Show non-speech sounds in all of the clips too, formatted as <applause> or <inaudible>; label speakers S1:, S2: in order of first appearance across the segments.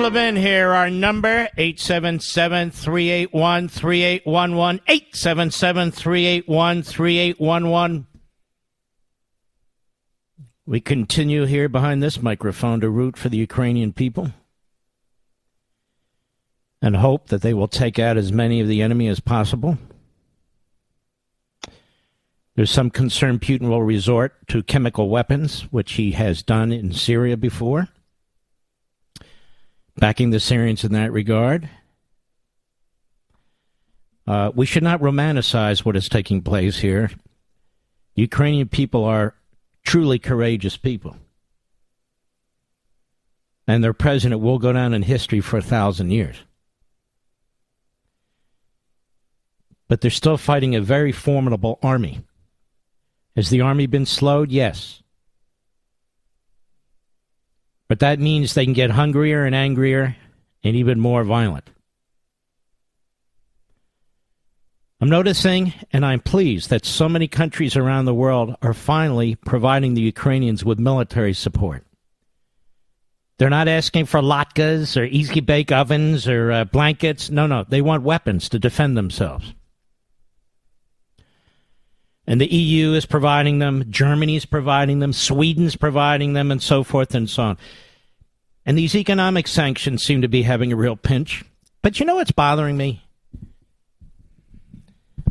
S1: Levin here. Our number, 877-381-3811, 877-381-3811. We continue here behind this microphone to root for the Ukrainian people and hope that they will take out as many of the enemy as possible. There's some concern Putin will resort to chemical weapons, which he has done in Syria before backing the Syrians in that regard. Uh, we should not romanticize what is taking place here. Ukrainian people are truly courageous people. And their president will go down in history for a thousand years. But they're still fighting a very formidable army. Has the army been slowed? Yes. But that means they can get hungrier and angrier and even more violent. I'm noticing and I'm pleased that so many countries around the world are finally providing the Ukrainians with military support. They're not asking for latkes or easy bake ovens or uh, blankets. No, no. They want weapons to defend themselves. And the EU is providing them, Germany's providing them, Sweden's providing them, and so forth and so on. And these economic sanctions seem to be having a real pinch. But you know what's bothering me?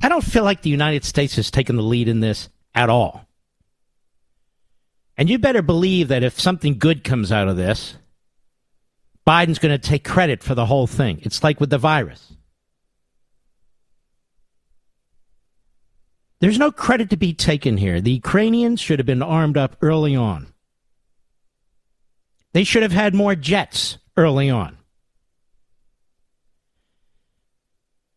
S1: I don't feel like the United States has taken the lead in this at all. And you better believe that if something good comes out of this, Biden's going to take credit for the whole thing. It's like with the virus. There's no credit to be taken here. The Ukrainians should have been armed up early on. They should have had more jets early on.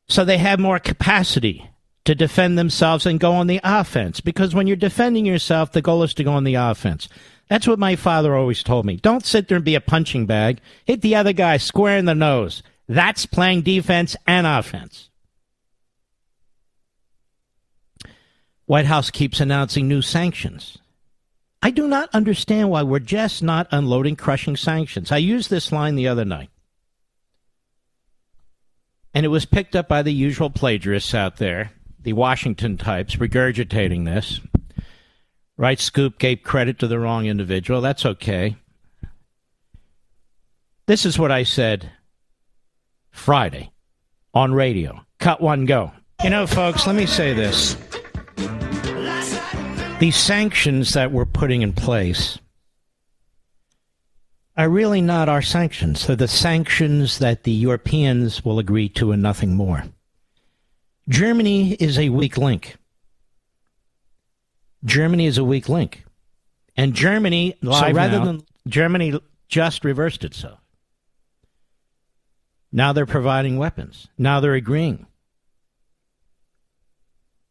S1: So they have more capacity to defend themselves and go on the offense. Because when you're defending yourself, the goal is to go on the offense. That's what my father always told me. Don't sit there and be a punching bag. Hit the other guy square in the nose. That's playing defense and offense. White House keeps announcing new sanctions. I do not understand why we're just not unloading crushing sanctions. I used this line the other night. And it was picked up by the usual plagiarists out there, the Washington types, regurgitating this. Right Scoop gave credit to the wrong individual. That's okay. This is what I said Friday on radio. Cut one, go. You know, folks, let me say this. These sanctions that we're putting in place are really not our sanctions. They're the sanctions that the Europeans will agree to and nothing more. Germany is a weak link. Germany is a weak link. And Germany, so rather
S2: now.
S1: than Germany just reversed itself. Now they're providing weapons. Now they're agreeing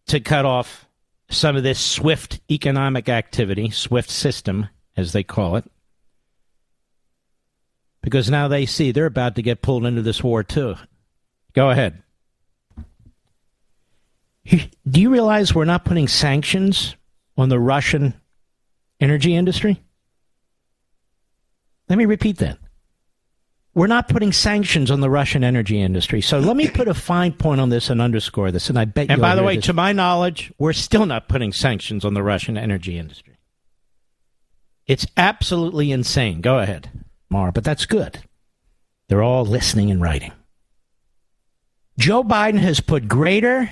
S1: to cut off some of this swift economic activity, swift system, as they call it, because now they see they're about to get pulled into this war too. Go ahead. Do you realize we're not putting sanctions on the Russian energy industry? Let me repeat that. We're not putting sanctions on the Russian energy industry. So let me put a fine point on this and underscore this. And I bet. And by the way, this. to my knowledge, we're still not putting sanctions on the Russian energy industry. It's absolutely insane. Go ahead, Mar, but that's good. They're all listening and writing. Joe Biden has put greater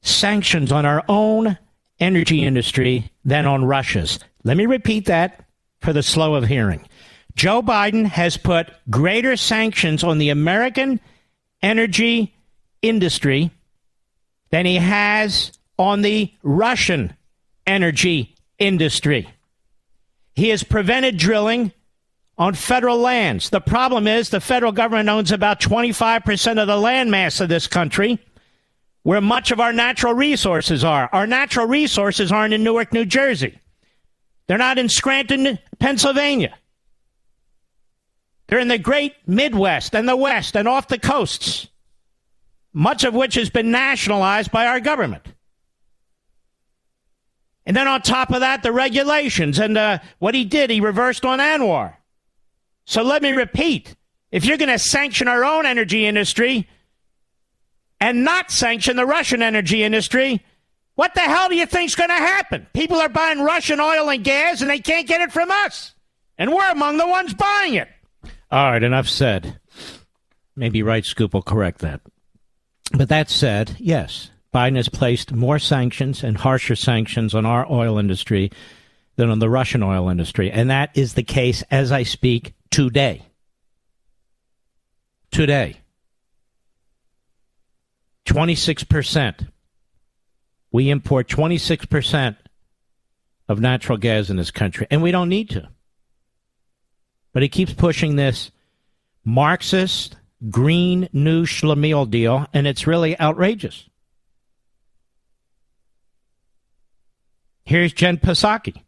S1: sanctions on our own energy industry than on Russia's. Let me repeat that for the slow of hearing. Joe Biden has put greater sanctions on the American energy industry than he has on the Russian energy industry. He has prevented drilling on federal lands. The problem is the federal government owns about 25% of the landmass of this country, where much of our natural resources are. Our natural resources aren't in Newark, New Jersey. They're not in Scranton, Pennsylvania. They're in the great Midwest and the West and off the coasts, much of which has been nationalized by our government. And then on top of that, the regulations and uh, what he did, he reversed on ANWR. So let me repeat if you're going to sanction our own energy industry and not sanction the Russian energy industry, what the hell do you think's going to happen? People are buying Russian oil and gas and they can't get it from us. And we're among the ones buying it. All right, enough said. Maybe Right Scoop will correct that. But that said, yes, Biden has placed more sanctions and harsher sanctions on our oil industry than on the Russian oil industry. And that is the case as I speak today. Today. 26%. We import 26% of natural gas in this country, and we don't need to. But he keeps pushing this Marxist, green, new schlemiel deal, and it's really outrageous. Here's Jen Psaki.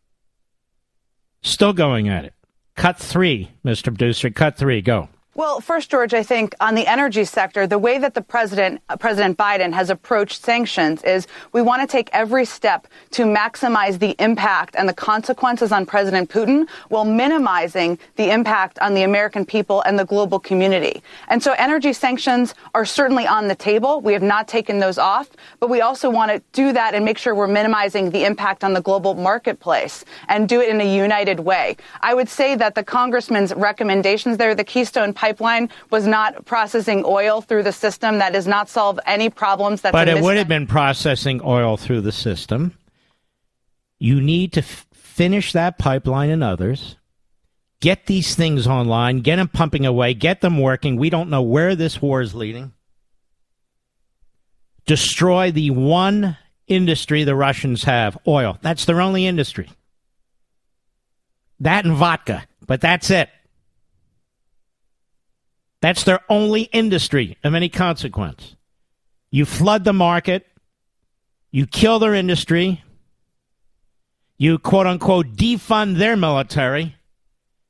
S1: Still going at it. Cut three, Mr. Producer. Cut three. Go.
S3: Well, first, George, I think on the energy sector, the way that the president, uh, President Biden, has approached sanctions is we want to take every step to maximize the impact and the consequences on President Putin while minimizing the impact on the American people and the global community. And so energy sanctions are certainly on the table. We have not taken those off, but we also want to do that and make sure we're minimizing the impact on the global marketplace and do it in a united way. I would say that the congressman's recommendations there, the Keystone Pipeline, pipeline was not processing oil through the system. That does not solve any problems. That's
S1: but it would have been processing oil through the system. You need to f- finish that pipeline and others. Get these things online, get them pumping away, get them working. We don't know where this war is leading. Destroy the one industry the Russians have oil. That's their only industry. That and vodka, but that's it. That's their only industry of any consequence. You flood the market, you kill their industry, you quote unquote defund their military.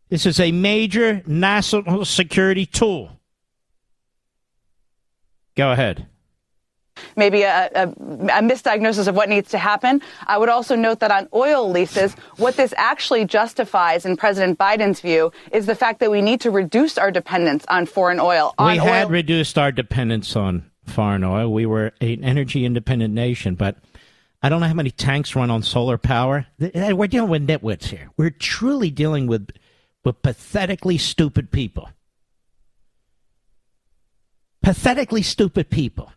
S1: This is a major national security tool. Go ahead
S3: maybe a, a, a, misdiagnosis of what needs to happen. I would also note that on oil leases, what this actually justifies, in President Biden's view, is the fact that we need to reduce our dependence on foreign oil. On
S1: we had oil- reduced our dependence on foreign oil. We were an energy independent nation, but I don't know how many tanks run on solar power. We're dealing with nitwits here. We're truly dealing with, with pathetically stupid people. Pathetically stupid people.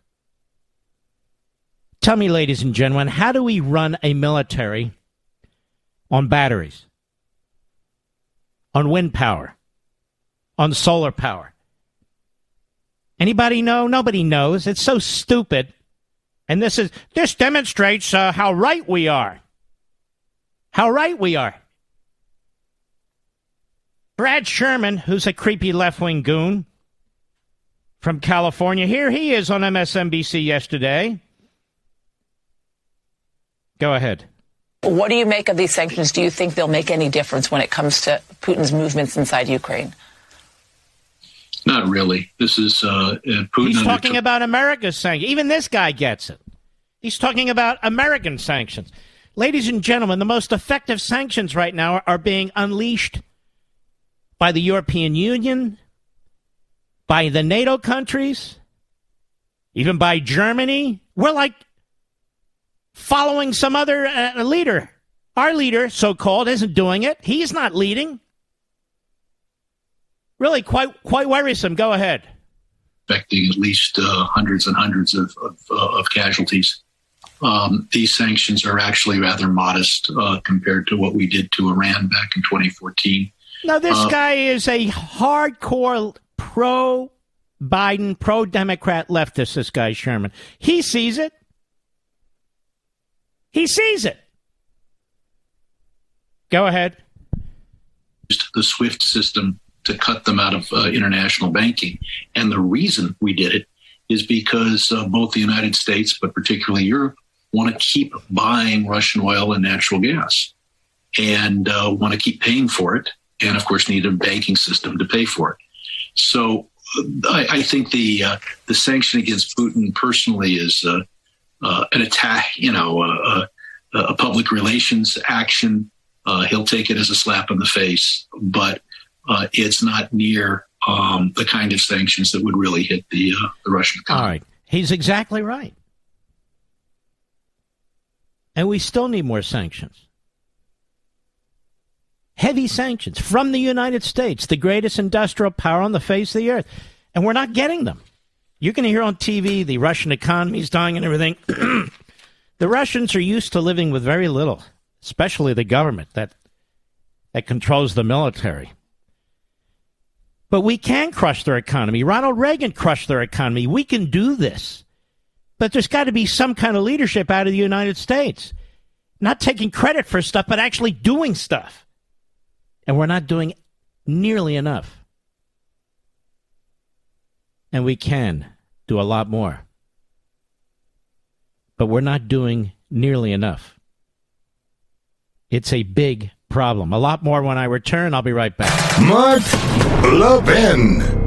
S1: Tell me, ladies and gentlemen, how do we run a military on batteries, on wind power, on solar power? Anybody know? Nobody knows. It's so stupid. And this is this demonstrates uh, how right we are. How right we are. Brad Sherman, who's a creepy left wing goon from California, here he is on MSNBC yesterday. Go ahead.
S2: What do you make of these sanctions? Do you think they'll make any difference when it comes to Putin's movements inside Ukraine?
S4: Not really. This is uh, uh Putin.
S1: He's talking about America's sanctions. Even this guy gets it. He's talking about American sanctions. Ladies and gentlemen, the most effective sanctions right now are being unleashed by the European Union, by the NATO countries, even by Germany. We're like following some other uh, leader. Our leader, so called, isn't doing it. He's not leading. Really, quite quite worrisome. Go ahead.
S4: Affecting at least uh, hundreds and hundreds of of, uh, of casualties. Um, these sanctions are actually rather modest uh, compared to what we did to Iran back in 2014.
S1: Now, this uh, guy is a hardcore pro Biden, pro Democrat leftist, this guy, Sherman. He sees it. He sees it. Go ahead.
S4: The SWIFT system to cut them out of uh, international banking. And the reason we did it is because uh, both the United States, but particularly Europe, want to keep buying Russian oil and natural gas and uh, want to keep paying for it. And of course, need a banking system to pay for it. So uh, I, I think the uh, the sanction against Putin personally is uh, uh, an attack, you know, uh, uh, a public relations action. Uh, he'll take it as a slap in the face, but uh, it's not near um, the kind of sanctions that would really hit the the Russian economy.
S1: All right, he's exactly right, and we still need more sanctions. Heavy sanctions from the United States, the greatest industrial power on the face of the earth, and we're not getting them. You can hear on TV the Russian economy is dying and everything. <clears throat> the Russians are used to living with very little, especially the government that that controls the military. But we can crush their economy. Ronald Reagan crushed their economy. We can do this. But there's got to be some kind of leadership out of the United States. Not taking credit for stuff, but actually doing stuff. And we're not doing nearly enough. And we can do a lot more. But we're not doing nearly enough. It's a big problem. A lot more when I return. I'll be right back.
S5: Mark Levin.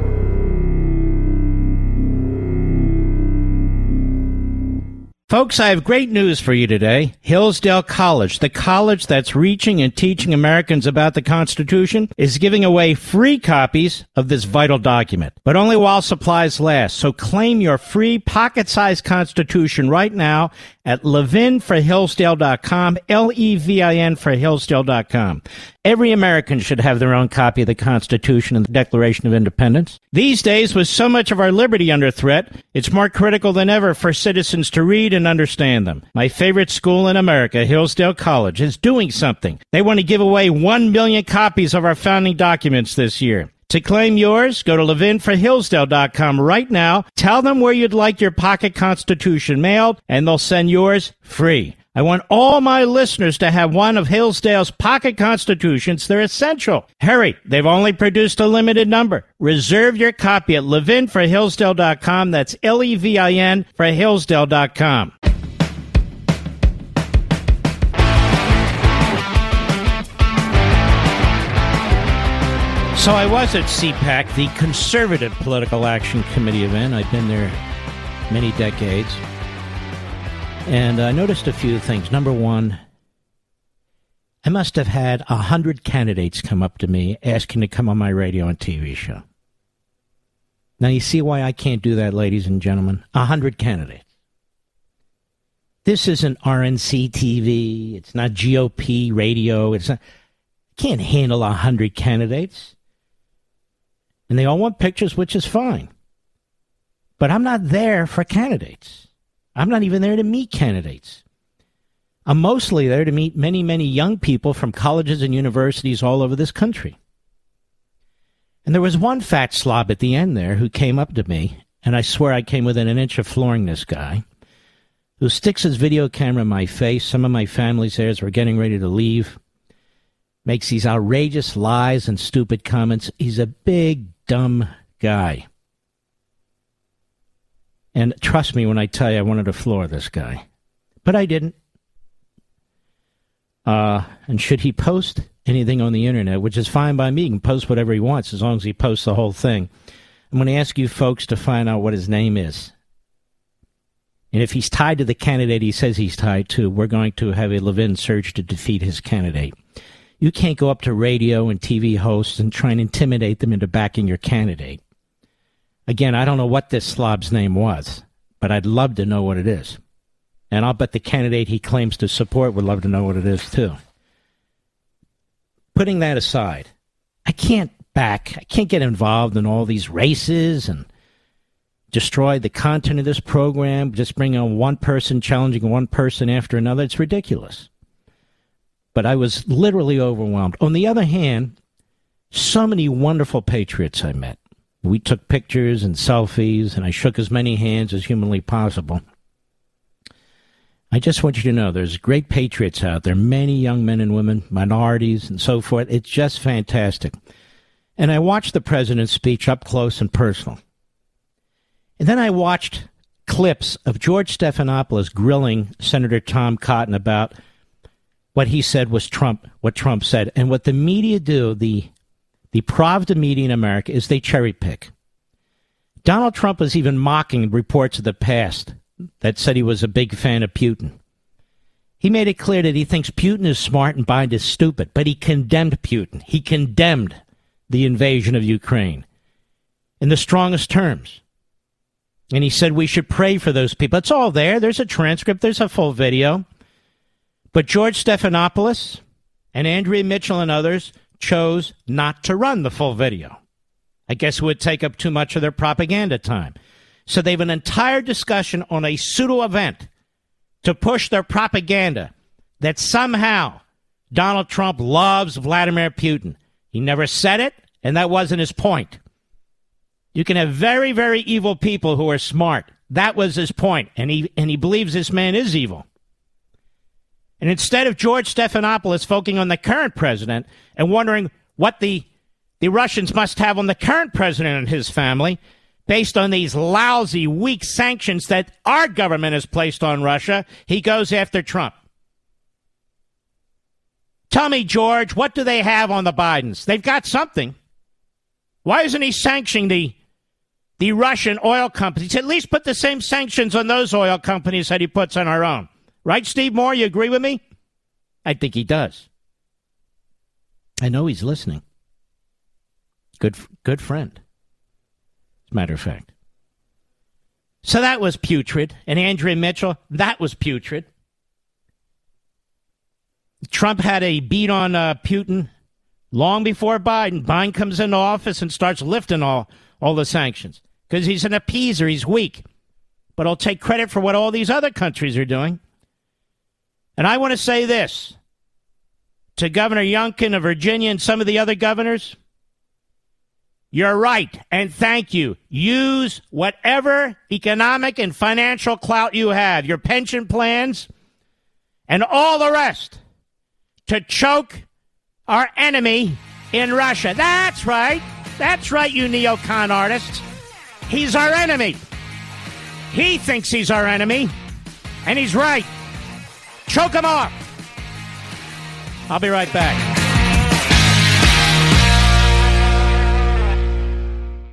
S1: Folks, I have great news for you today. Hillsdale College, the college that's reaching and teaching Americans about the Constitution, is giving away free copies of this vital document, but only while supplies last. So claim your free pocket-sized Constitution right now at levinforhillsdale.com, L-E-V-I-N for Hillsdale.com. Every American should have their own copy of the Constitution and the Declaration of Independence. These days, with so much of our liberty under threat, it's more critical than ever for citizens to read and understand them. My favorite school in America, Hillsdale College, is doing something. They want to give away one million copies of our founding documents this year. To claim yours, go to levinforhillsdale.com right now. Tell them where you'd like your pocket constitution mailed, and they'll send yours free. I want all my listeners to have one of Hillsdale's pocket constitutions. They're essential. Hurry, they've only produced a limited number. Reserve your copy at levinforhillsdale.com. That's L-E-V-I-N for Hillsdale.com. So I was at CPAC, the Conservative Political Action Committee event. I've been there many decades. And I noticed a few things. Number one, I must have had a hundred candidates come up to me asking to come on my radio and TV show. Now you see why I can't do that, ladies and gentlemen. A hundred candidates. This isn't RNC TV. It's not GOP radio. It's not. Can't handle a hundred candidates and they all want pictures, which is fine. But I'm not there for candidates. I'm not even there to meet candidates. I'm mostly there to meet many, many young people from colleges and universities all over this country. And there was one fat slob at the end there who came up to me, and I swear I came within an inch of flooring this guy. who sticks his video camera in my face. Some of my family's there as we're getting ready to leave. Makes these outrageous lies and stupid comments. He's a big, dumb guy. And trust me when I tell you I wanted to floor this guy. But I didn't. Uh, and should he post anything on the internet, which is fine by me, he can post whatever he wants as long as he posts the whole thing. I'm going to ask you folks to find out what his name is. And if he's tied to the candidate he says he's tied to, we're going to have a Levin surge to defeat his candidate. You can't go up to radio and TV hosts and try and intimidate them into backing your candidate. Again, I don't know what this slob's name was, but I'd love to know what it is. And I'll bet the candidate he claims to support would love to know what it is, too. Putting that aside, I can't back, I can't get involved in all these races and destroy the content of this program, just bring on one person challenging one person after another. It's ridiculous. But I was literally overwhelmed. On the other hand, so many wonderful patriots I met. We took pictures and selfies, and I shook as many hands as humanly possible. I just want you to know there's great patriots out there, many young men and women, minorities, and so forth. It's just fantastic. And I watched the president's speech up close and personal. And then I watched clips of George Stephanopoulos grilling Senator Tom Cotton about what he said was Trump, what Trump said. And what the media do, the the Pravda media in America, is they cherry pick. Donald Trump was even mocking reports of the past that said he was a big fan of Putin. He made it clear that he thinks Putin is smart and Biden is stupid, but he condemned Putin. He condemned the invasion of Ukraine in the strongest terms. And he said we should pray for those people. It's all there. There's a transcript, there's a full video. But George Stephanopoulos and Andrea Mitchell and others chose not to run the full video. I guess it would take up too much of their propaganda time. So they have an entire discussion on a pseudo event to push their propaganda that somehow Donald Trump loves Vladimir Putin. He never said it, and that wasn't his point. You can have very, very evil people who are smart. That was his point, and he and he believes this man is evil. And instead of George Stephanopoulos focusing on the current president and wondering what the the Russians must have on the current president and his family, based on these lousy, weak sanctions that our government has placed on Russia, he goes after Trump. Tell me, George, what do they have on the Bidens? They've got something. Why isn't he sanctioning the the Russian oil companies? At least put the same sanctions on those oil companies that he puts on our own. Right, Steve Moore? You agree with me? I think he does. I know he's listening. Good, good friend. As a matter of fact. So that was putrid. And Andrea Mitchell, that was putrid. Trump had a beat on uh, Putin long before Biden. Biden comes into office and starts lifting all, all the sanctions because he's an appeaser. He's weak. But I'll take credit for what all these other countries are doing. And I want to say this to Governor Youngkin of Virginia and some of the other governors. You're right, and thank you. Use whatever economic and financial clout you have, your pension plans, and all the rest, to choke our enemy in Russia. That's right. That's right, you neocon artists. He's our enemy. He thinks he's our enemy, and he's right. Choke him off. I'll be right back.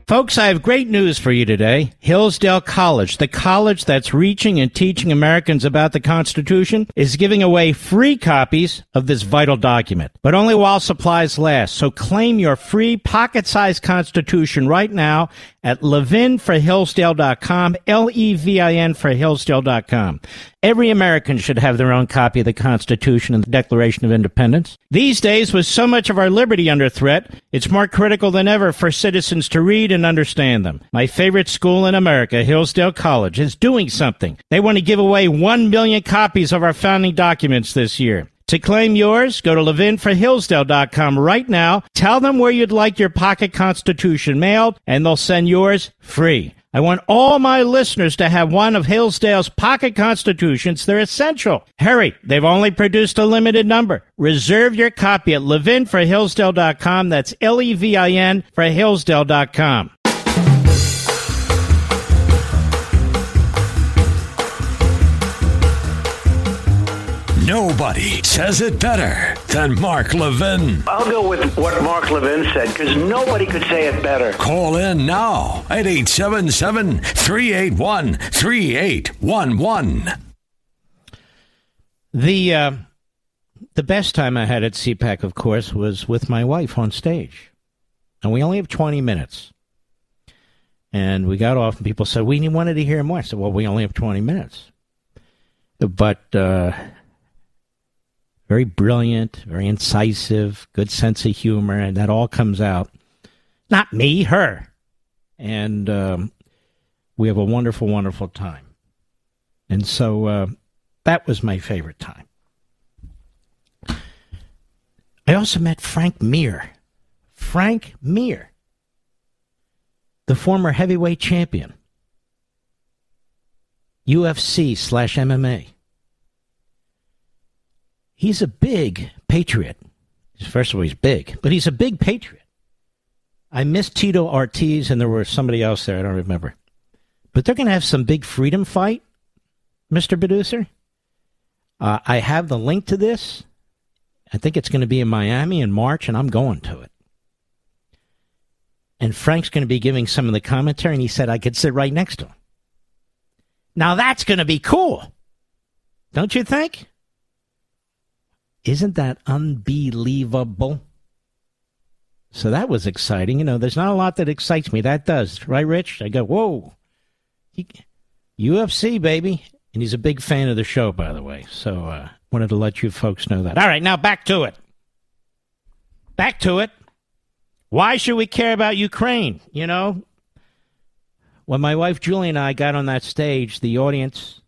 S1: Folks, I have great news for you today. Hillsdale College, the college that's reaching and teaching Americans about the Constitution, is giving away free copies of this vital document, but only while supplies last. So claim your free pocket-sized Constitution right now at levinforhillsdale.com, L-E-V-I-N for Hillsdale.com. Every American should have their own copy of the Constitution and the Declaration of Independence. These days, with so much of our liberty under threat, it's more critical than ever for citizens to read and understand them. My favorite school in America, Hillsdale College, is doing something. They want to give away one million copies of our founding documents this year. To claim yours, go to levinforhillsdale.com right now. Tell them where you'd like your pocket constitution mailed, and they'll send yours free. I want all my listeners to have one of Hillsdale's pocket constitutions. They're essential. Hurry, they've only produced a limited number. Reserve your copy at levinforhillsdale.com. That's L E V I N for Hillsdale.com.
S6: Nobody says it better than Mark Levin.
S7: I'll go with what Mark Levin said because nobody could say it better.
S6: Call in now at 877 381 3811.
S1: The, uh, the best time I had at CPAC, of course, was with my wife on stage. And we only have 20 minutes. And we got off, and people said, We wanted to hear more. I said, Well, we only have 20 minutes. But uh, very brilliant, very incisive, good sense of humor, and that all comes out. Not me, her. And um, we have a wonderful, wonderful time. And so uh, that was my favorite time. I also met Frank Mir. Frank Mir, the former heavyweight champion, UFC slash MMA. He's a big patriot. First of all, he's big, but he's a big patriot. I miss Tito Ortiz, and there was somebody else there. I don't remember. But they're going to have some big freedom fight, Mr. Producer. Uh, I have the link to this. I think it's going to be in Miami in March, and I'm going to it. And Frank's going to be giving some of the commentary, and he said I could sit right next to him. Now that's going to be cool. Don't you think? Isn't that unbelievable? So that was exciting. You know, there's not a lot that excites me. That does, right, Rich? I go, whoa. He, UFC, baby. And he's a big fan of the show, by the way. So uh, wanted to let you folks know that. All right, now back to it. Back to it. Why should we care about Ukraine? You know, when my wife Julie and I got on that stage, the audience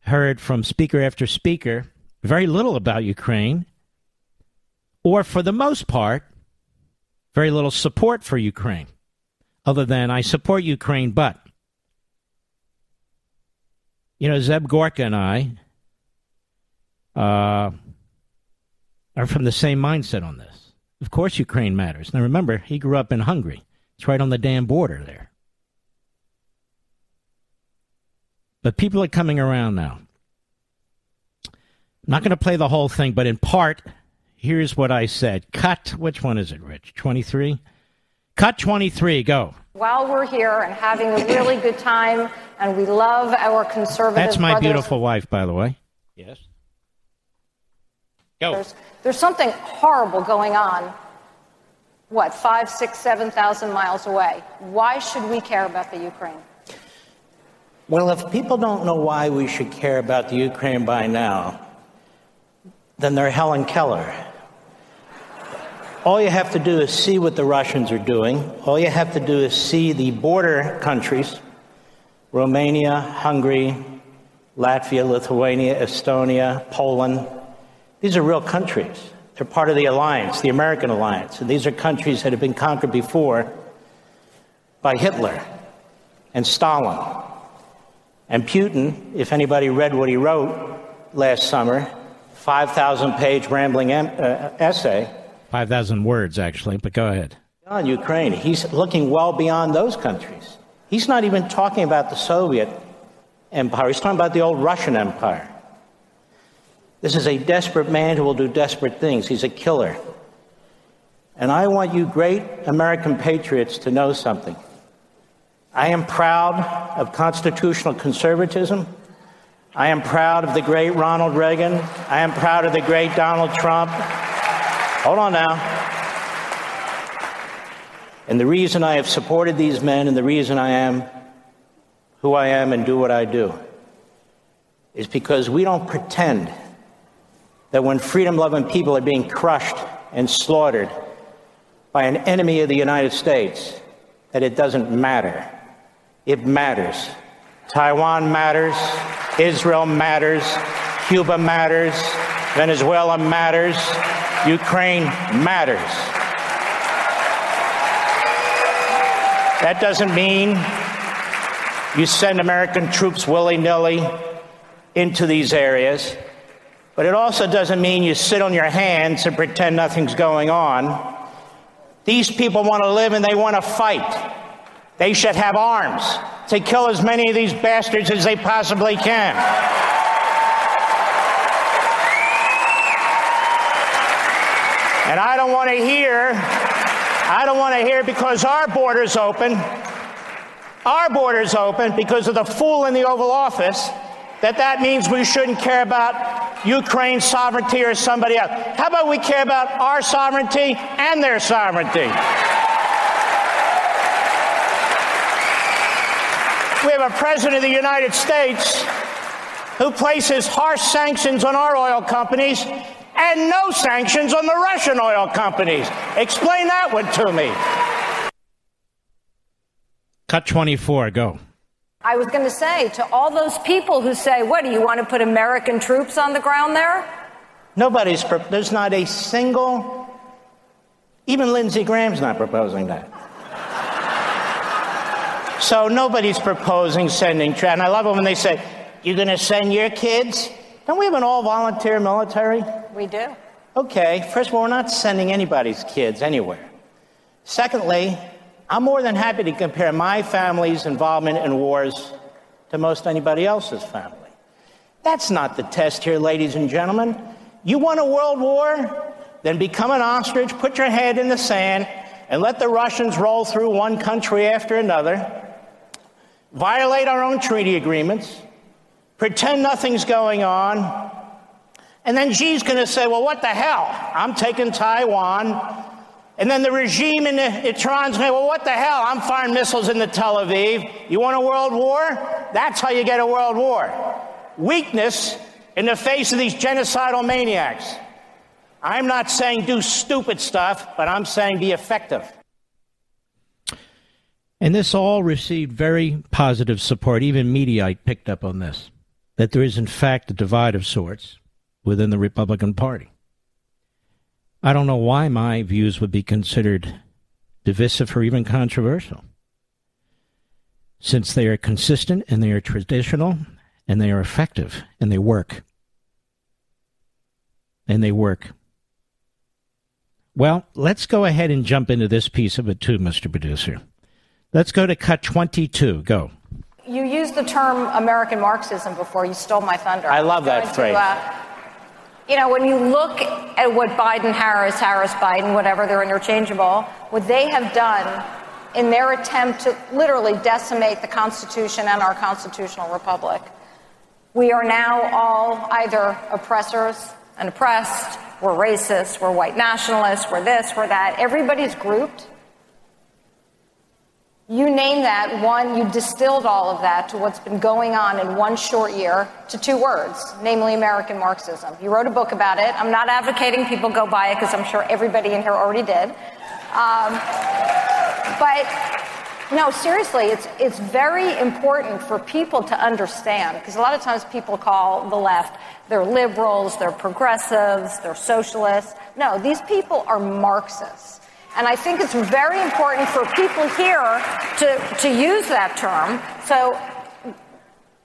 S1: heard from speaker after speaker very little about Ukraine, or for the most part, very little support for Ukraine, other than I support Ukraine, but. You know, Seb Gorka and I uh, are from the same mindset on this. Of course, Ukraine matters. Now, remember, he grew up in Hungary. It's right on the damn border there. But people are coming around now. I'm not going to play the whole thing, but in part, here's what I said. Cut, which one is it, Rich? 23? Cut 23, go.
S8: While we're here and having a really good time, and we love our conservative
S1: That's my
S8: brothers,
S1: beautiful wife, by the way. Yes. Go.
S8: There's, there's something horrible going on. What, five, six, seven thousand miles away? Why should we care about the Ukraine?
S9: Well, if people don't know why we should care about the Ukraine by now, then they're Helen Keller. All you have to do is see what the Russians are doing. All you have to do is see the border countries Romania, Hungary, Latvia, Lithuania, Estonia, Poland. These are real countries. They're part of the alliance, the American alliance. And these are countries that have been conquered before by Hitler and Stalin. And Putin, if anybody read what he wrote last summer, 5,000 page rambling em- uh, essay.
S1: 5,000 words, actually, but go ahead.
S9: On Ukraine, he's looking well beyond those countries. He's not even talking about the Soviet empire, he's talking about the old Russian empire. This is a desperate man who will do desperate things. He's a killer. And I want you great American patriots to know something. I am proud of constitutional conservatism. I am proud of the great Ronald Reagan. I am proud of the great Donald Trump. Hold on now. And the reason I have supported these men and the reason I am who I am and do what I do is because we don't pretend that when freedom loving people are being crushed and slaughtered by an enemy of the United States, that it doesn't matter. It matters. Taiwan matters. Israel matters. Cuba matters. Venezuela matters. Ukraine matters.
S1: That doesn't mean you send American troops willy nilly into these areas. But it also doesn't mean you sit on your hands and pretend nothing's going on. These people want to live and they want to fight. They should have arms to kill as many of these bastards as they possibly can. And I don't want to hear, I don't want to hear because our border's open, our border's open because of the fool in the Oval Office, that that means we shouldn't care about Ukraine's sovereignty or somebody else. How about we care about our sovereignty and their sovereignty? We have a president of the United States who places harsh sanctions on our oil companies and no sanctions on the Russian oil companies. Explain that one to me.
S10: Cut 24, go.
S8: I was going to say to all those people who say, What do you want to put American troops on the ground there?
S1: Nobody's, there's not a single, even Lindsey Graham's not proposing that. So nobody's proposing sending, and I love it when they say, You're going to send your kids? Don't we have an all volunteer military?
S8: We do.
S1: Okay, first of all, we're not sending anybody's kids anywhere. Secondly, I'm more than happy to compare my family's involvement in wars to most anybody else's family. That's not the test here, ladies and gentlemen. You want a world war? Then become an ostrich, put your head in the sand, and let the Russians roll through one country after another, violate our own treaty agreements, pretend nothing's going on. And then Xi's going to say, well, what the hell? I'm taking Taiwan. And then the regime in, in going to well, what the hell? I'm firing missiles into Tel Aviv. You want a world war? That's how you get a world war. Weakness in the face of these genocidal maniacs. I'm not saying do stupid stuff, but I'm saying be effective.
S10: And this all received very positive support. Even Mediaite picked up on this that there is, in fact, a divide of sorts within the Republican Party. I don't know why my views would be considered divisive or even controversial, since they are consistent and they are traditional and they are effective and they work. And they work. Well, let's go ahead and jump into this piece of it too, Mr. Producer. Let's go to cut 22. Go.
S8: You used the term American Marxism before. You stole my thunder.
S1: I love that phrase. To, uh,
S8: you know, when you look at what Biden, Harris, Harris, Biden, whatever, they're interchangeable, what they have done in their attempt to literally decimate the Constitution and our constitutional republic, we are now all either oppressors and oppressed, we're racist, we're white nationalists, we're this, we're that. Everybody's grouped you name that one, you distilled all of that to what's been going on in one short year to two words, namely American Marxism. You wrote a book about it. I'm not advocating people go buy it because I'm sure everybody in here already did. Um, but no, seriously, it's, it's very important for people to understand because a lot of times people call the left, they're liberals, they're progressives, they're socialists. No, these people are Marxists. And I think it's very important for people here to, to use that term. So,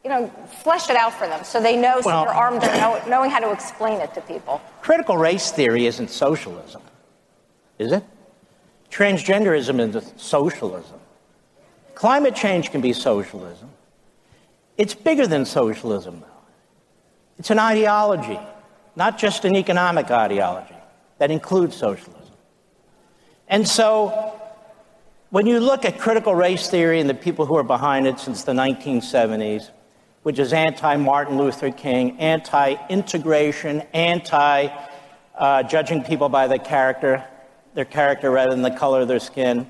S8: you know, flesh it out for them so they know, so they're armed and know, knowing how to explain it to people.
S1: Critical race theory isn't socialism, is it? Transgenderism isn't socialism. Climate change can be socialism. It's bigger than socialism, though. It's an ideology, not just an economic ideology that includes socialism. And so, when you look at critical race theory and the people who are behind it since the 1970s, which is anti Martin Luther King, anti integration, anti uh, judging people by their character, their character rather than the color of their skin.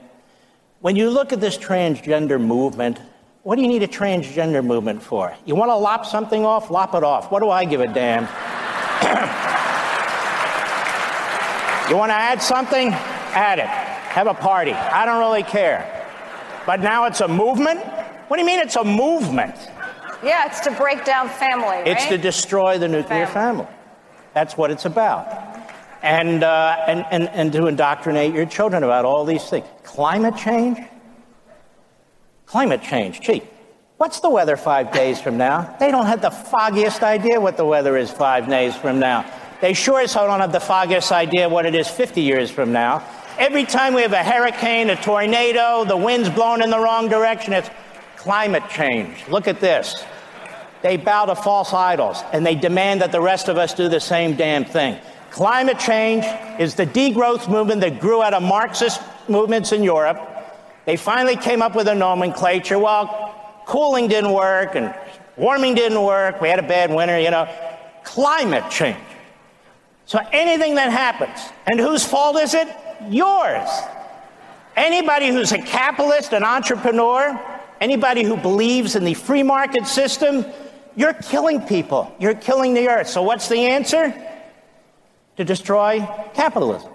S1: When you look at this transgender movement, what do you need a transgender movement for? You want to lop something off? Lop it off. What do I give a damn? <coughs> you want to add something? Add it. Have a party. I don't really care. But now it's a movement? What do you mean it's a movement?
S8: Yeah, it's to break down family. Right?
S1: It's to destroy the nuclear family. family. That's what it's about. And, uh, and, and, and to indoctrinate your children about all these things. Climate change? Climate change. Gee, what's the weather five days from now? They don't have the foggiest idea what the weather is five days from now. They sure as hell don't have the foggiest idea what it is 50 years from now. Every time we have a hurricane, a tornado, the wind's blowing in the wrong direction, it's climate change. Look at this. They bow to false idols and they demand that the rest of us do the same damn thing. Climate change is the degrowth movement that grew out of Marxist movements in Europe. They finally came up with a nomenclature. Well, cooling didn't work and warming didn't work. We had a bad winter, you know. Climate change. So anything that happens, and whose fault is it? Yours. Anybody who's a capitalist, an entrepreneur, anybody who believes in the free market system, you're killing people. You're killing the earth. So what's the answer? To destroy capitalism.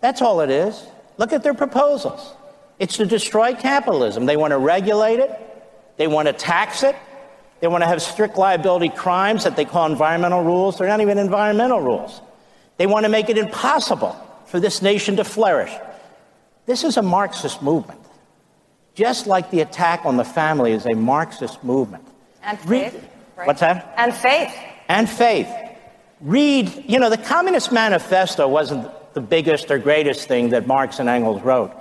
S1: That's all it is. Look at their proposals. It's to destroy capitalism. They want to regulate it. They want to tax it. They want to have strict liability crimes that they call environmental rules. They're not even environmental rules. They want to make it impossible for this nation to flourish. This is a Marxist movement. Just like the attack on the family is a Marxist movement.
S8: And faith. Read,
S1: right. What's that?
S8: And faith.
S1: And faith. Read, you know, the Communist Manifesto wasn't the biggest or greatest thing that Marx and Engels wrote.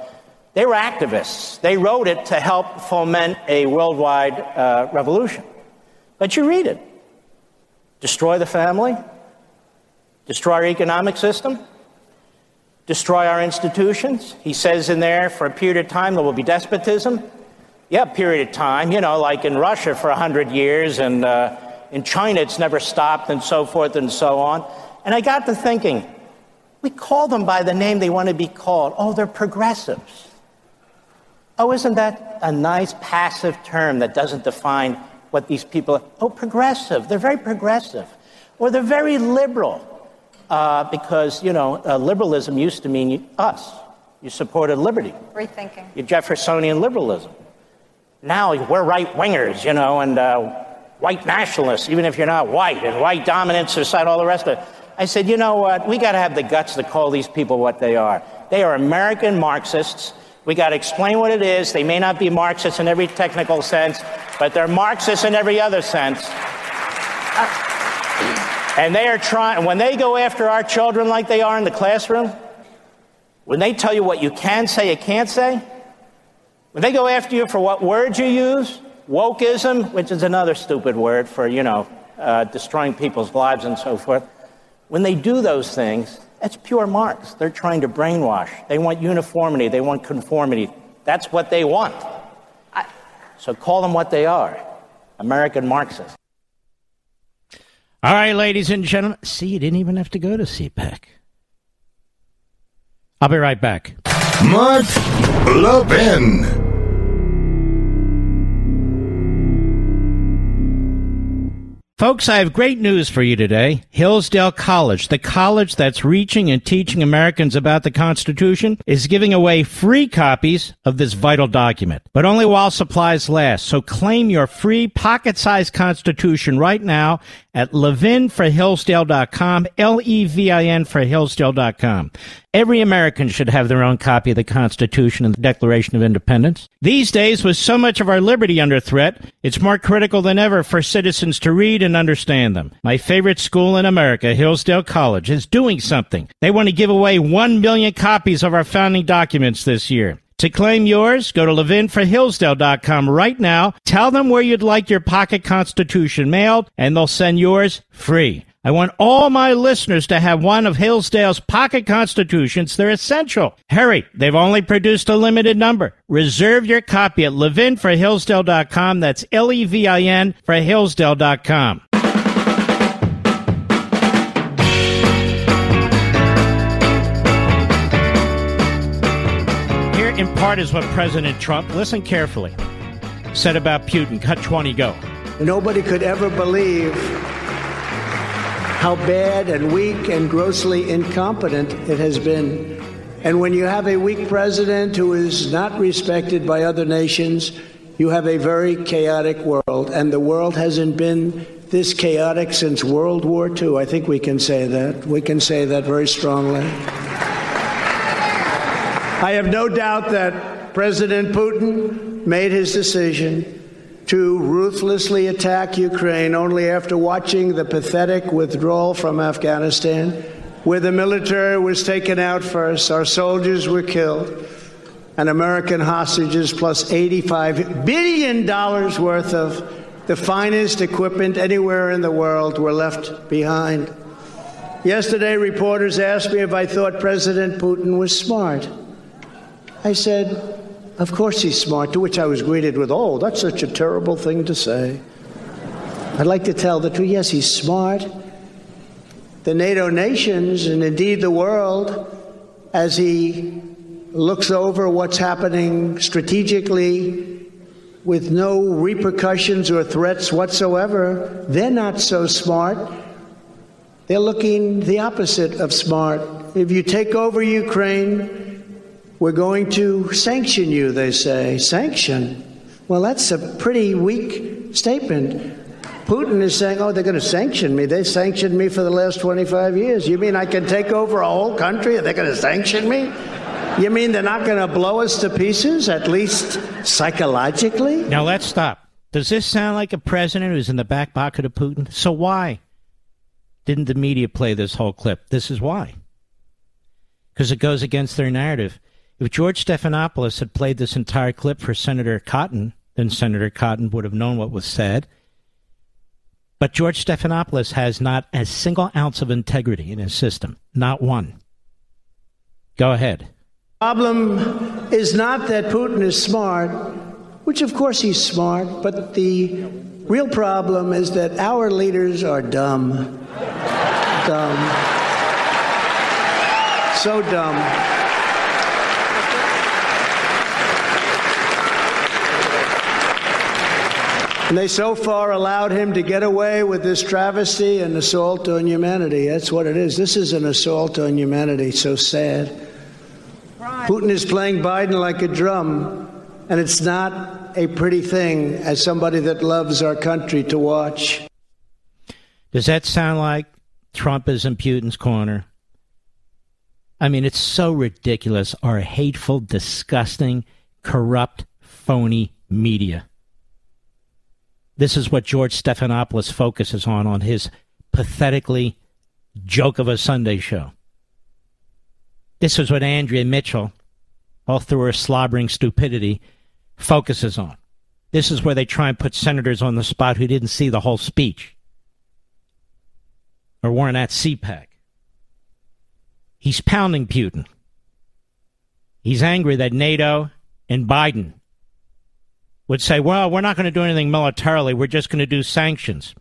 S1: They were activists. They wrote it to help foment a worldwide uh, revolution. But you read it destroy the family, destroy our economic system, destroy our institutions. He says in there, for a period of time, there will be despotism. Yeah, period of time, you know, like in Russia for 100 years, and uh, in China it's never stopped, and so forth and so on. And I got to thinking, we call them by the name they want to be called. Oh, they're progressives. Oh, isn't that a nice passive term that doesn't define what these people are? Oh, progressive. They're very progressive. Or they're very liberal uh, because, you know, uh, liberalism used to mean us. You supported liberty.
S8: Rethinking.
S1: Jeffersonian liberalism. Now we're right wingers, you know, and uh, white nationalists, even if you're not white, and white dominance aside, all the rest of it. I said, you know what? We got to have the guts to call these people what they are. They are American Marxists. We got to explain what it is. They may not be Marxists in every technical sense, but they're Marxists in every other sense. Uh, and they are trying, when they go after our children like they are in the classroom, when they tell you what you can say, you can't say, when they go after you for what words you use, wokeism, which is another stupid word for, you know, uh, destroying people's lives and so forth, when they do those things, that's pure Marx. They're trying to brainwash. They want uniformity, they want conformity. That's what they want. I... So call them what they are American Marxists.
S11: All right, ladies and gentlemen. See, you didn't even have to go to CPAC. I'll be right back.
S5: Mark Levin.
S11: Folks, I have great news for you today. Hillsdale College, the college that's reaching and teaching Americans about the Constitution, is giving away free copies of this vital document, but only while supplies last. So claim your free pocket-sized Constitution right now at levinforhillsdale.com, L-E-V-I-N for Hillsdale.com. Every American should have their own copy of the Constitution and the Declaration of Independence. These days, with so much of our liberty under threat, it's more critical than ever for citizens to read and understand them. My favorite school in America, Hillsdale College, is doing something. They want to give away one million copies of our founding documents this year. To claim yours, go to levinforhillsdale.com right now. Tell them where you'd like your pocket constitution mailed, and they'll send yours free. I want all my listeners to have one of Hillsdale's pocket constitutions. They're essential. Hurry, they've only produced a limited number. Reserve your copy at levinforhillsdale.com. That's L-E-V-I-N for Hillsdale.com. Here in part is what President Trump, listen carefully, said about Putin. Cut 20, go.
S12: Nobody could ever believe how bad and weak and grossly incompetent it has been. And when you have a weak president who is not respected by other nations, you have a very chaotic world. And the world hasn't been this chaotic since World War II. I think we can say that. We can say that very strongly. I have no doubt that President Putin made his decision to ruthlessly attack Ukraine only after watching the pathetic withdrawal from Afghanistan, where the military was taken out first, our soldiers were killed, and American hostages plus $85 billion worth of the finest equipment anywhere in the world were left behind. Yesterday, reporters asked me if I thought President Putin was smart. I said, Of course he's smart, to which I was greeted with, Oh, that's such a terrible thing to say. I'd like to tell the truth. Yes, he's smart. The NATO nations, and indeed the world, as he looks over what's happening strategically with no repercussions or threats whatsoever, they're not so smart. They're looking the opposite of smart. If you take over Ukraine, we're going to sanction you, they say. Sanction? Well, that's a pretty weak statement. Putin is saying, oh, they're going to sanction me. They sanctioned me for the last 25 years. You mean I can take over a whole country and they're going to sanction me? You mean they're not going to blow us to pieces, at least psychologically?
S1: Now let's stop. Does this sound like a president who's in the back pocket of Putin? So why didn't the media play this whole clip? This is why. Because it goes against their narrative. If George Stephanopoulos had played this entire clip for Senator Cotton, then Senator Cotton would have known what was said. But George Stephanopoulos has not a single ounce of integrity in his system. Not one. Go ahead
S12: problem is not that Putin is smart, which of course he's smart, but the real problem is that our leaders are dumb. dumb. So dumb. And they so far allowed him to get away with this travesty and assault on humanity. That's what it is. This is an assault on humanity. So sad. Putin is playing Biden like a drum, and it's not a pretty thing as somebody that loves our country to watch.
S1: Does that sound like Trump is in Putin's corner? I mean, it's so ridiculous. Our hateful, disgusting, corrupt, phony media. This is what George Stephanopoulos focuses on on his pathetically joke of a Sunday show. This is what Andrea Mitchell, all through her slobbering stupidity, focuses on. This is where they try and put senators on the spot who didn't see the whole speech or weren't at CPAC. He's pounding Putin. He's angry that NATO and Biden would say, well, we're not going to do anything militarily, we're just going to do sanctions.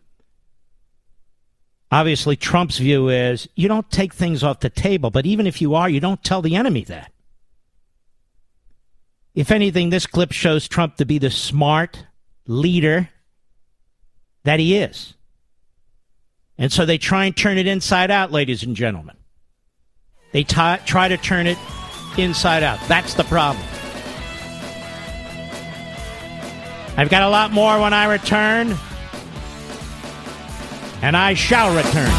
S1: Obviously, Trump's view is you don't take things off the table, but even if you are, you don't tell the enemy that. If anything, this clip shows Trump to be the smart leader that he is. And so they try and turn it inside out, ladies and gentlemen. They t- try to turn it inside out. That's the problem. I've got a lot more when I return and I shall return.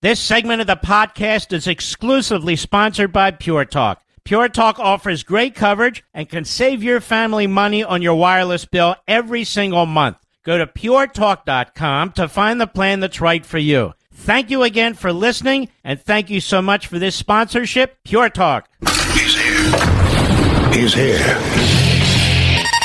S1: This segment of the podcast is exclusively sponsored by Pure Talk. Pure Talk offers great coverage and can save your family money on your wireless bill every single month. Go to puretalk.com to find the plan that's right for you. Thank you again for listening, and thank you so much for this sponsorship, Pure Talk.
S5: He's here. He's here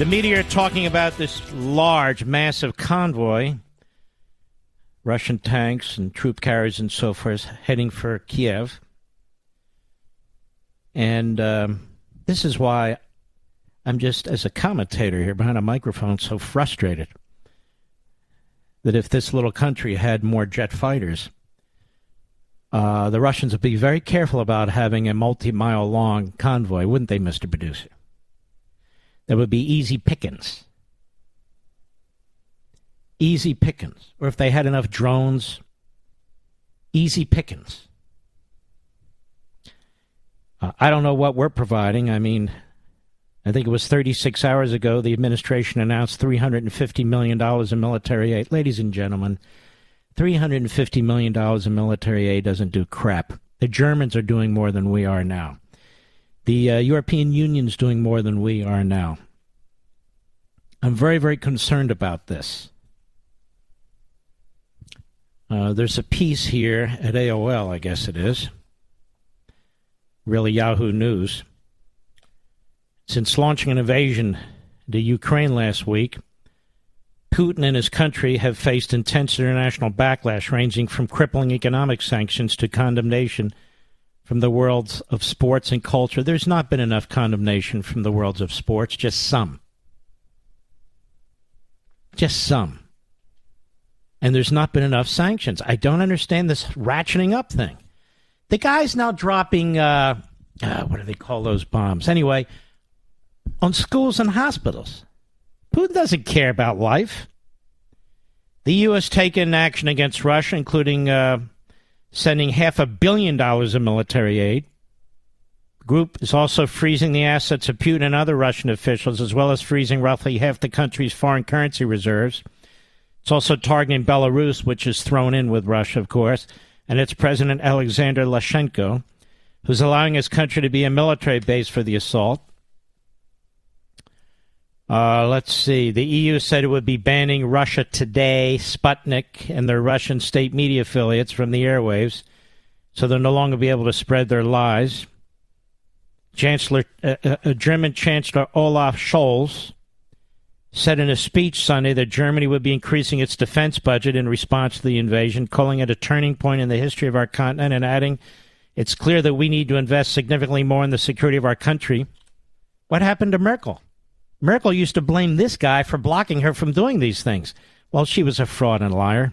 S1: The media are talking about this large, massive convoy, Russian tanks and troop carriers and so forth, heading for Kiev. And um, this is why I'm just, as a commentator here behind a microphone, so frustrated that if this little country had more jet fighters, uh, the Russians would be very careful about having a multi mile long convoy, wouldn't they, Mr. Producer? That would be easy pickings. Easy pickings. Or if they had enough drones, easy pickings. Uh, I don't know what we're providing. I mean, I think it was 36 hours ago the administration announced $350 million in military aid. Ladies and gentlemen, $350 million in military aid doesn't do crap. The Germans are doing more than we are now. The uh, European Union's doing more than we are now. I'm very, very concerned about this. Uh, there's a piece here at AOL, I guess it is. Really, Yahoo News. Since launching an invasion to Ukraine last week, Putin and his country have faced intense international backlash, ranging from crippling economic sanctions to condemnation from the worlds of sports and culture. There's not been enough condemnation from the worlds of sports, just some. Just some. And there's not been enough sanctions. I don't understand this ratcheting up thing. The guy's now dropping, uh, uh, what do they call those bombs? Anyway, on schools and hospitals. Putin doesn't care about life. The U.S. taken action against Russia, including uh, sending half a billion dollars in military aid. The group is also freezing the assets of Putin and other Russian officials, as well as freezing roughly half the country's foreign currency reserves. It's also targeting Belarus, which is thrown in with Russia, of course, and its President Alexander Lukashenko, who's allowing his country to be a military base for the assault. Uh, let's see. The EU said it would be banning Russia Today, Sputnik, and their Russian state media affiliates from the airwaves, so they'll no longer be able to spread their lies. Chancellor, uh, uh, uh German Chancellor Olaf Scholz said in a speech Sunday that Germany would be increasing its defense budget in response to the invasion, calling it a turning point in the history of our continent, and adding, "It's clear that we need to invest significantly more in the security of our country." What happened to Merkel? Merkel used to blame this guy for blocking her from doing these things. Well, she was a fraud and liar.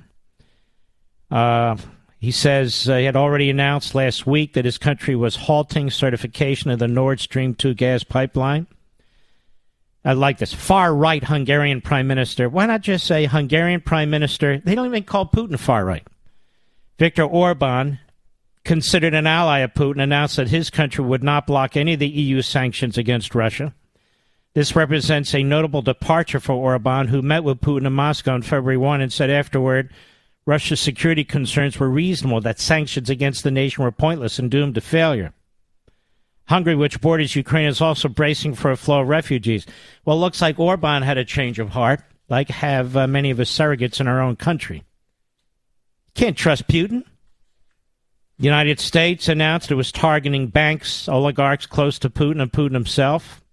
S1: Uh, he says uh, he had already announced last week that his country was halting certification of the Nord Stream 2 gas pipeline. I like this. Far right Hungarian prime minister. Why not just say Hungarian prime minister? They don't even call Putin far right. Viktor Orban, considered an ally of Putin, announced that his country would not block any of the EU sanctions against Russia. This represents a notable departure for Orban, who met with Putin in Moscow on February 1 and said afterward Russia's security concerns were reasonable, that sanctions against the nation were pointless and doomed to failure. Hungary, which borders Ukraine, is also bracing for a flow of refugees. Well, it looks like Orban had a change of heart, like have uh, many of his surrogates in our own country. Can't trust Putin. The United States announced it was targeting banks, oligarchs close to Putin and Putin himself.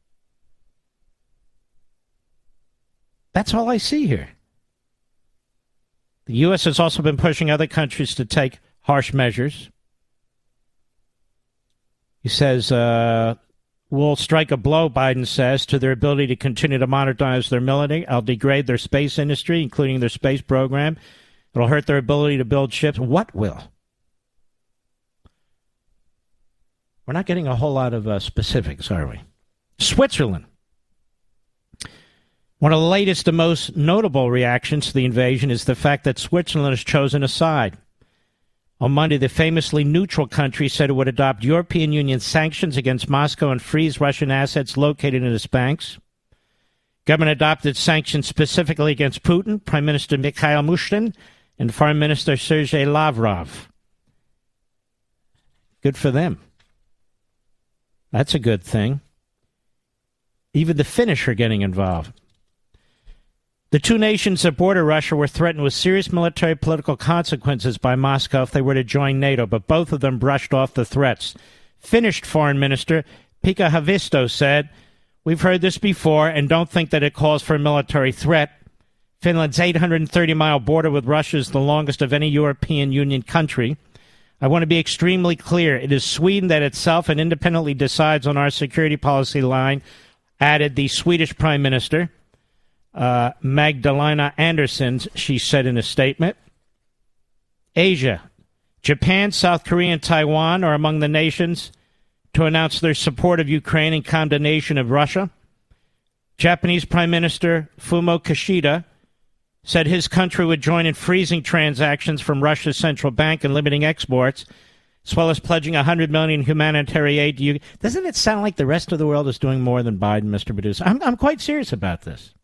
S1: That's all I see here. The U.S. has also been pushing other countries to take harsh measures. He says, uh, will strike a blow, Biden says, to their ability to continue to modernize their military. I'll degrade their space industry, including their space program. It'll hurt their ability to build ships. What will? We're not getting a whole lot of uh, specifics, are we? Switzerland one of the latest and most notable reactions to the invasion is the fact that Switzerland has chosen a side. On Monday, the famously neutral country said it would adopt European Union sanctions against Moscow and freeze Russian assets located in its banks. Government adopted sanctions specifically against Putin, Prime Minister Mikhail Mishustin, and Foreign Minister Sergei Lavrov. Good for them. That's a good thing. Even the Finnish are getting involved. The two nations that border Russia were threatened with serious military political consequences by Moscow if they were to join NATO, but both of them brushed off the threats. Finnish Foreign Minister Pekka Haavisto said, We've heard this before and don't think that it calls for a military threat. Finland's 830 mile border with Russia is the longest of any European Union country. I want to be extremely clear. It is Sweden that itself and independently decides on our security policy line, added the Swedish Prime Minister uh, Magdalena Andersson, she said in a statement. Asia. Japan, South Korea, and Taiwan are among the nations to announce their support of Ukraine and condemnation of Russia. Japanese Prime Minister Fumio Kishida said his country would join in freezing transactions from Russia's central bank and limiting exports, as well as pledging 100 million humanitarian aid to you. Doesn't it sound like the rest of the world is doing more than Biden, Mr. Producer? I'm, I'm quite serious about this.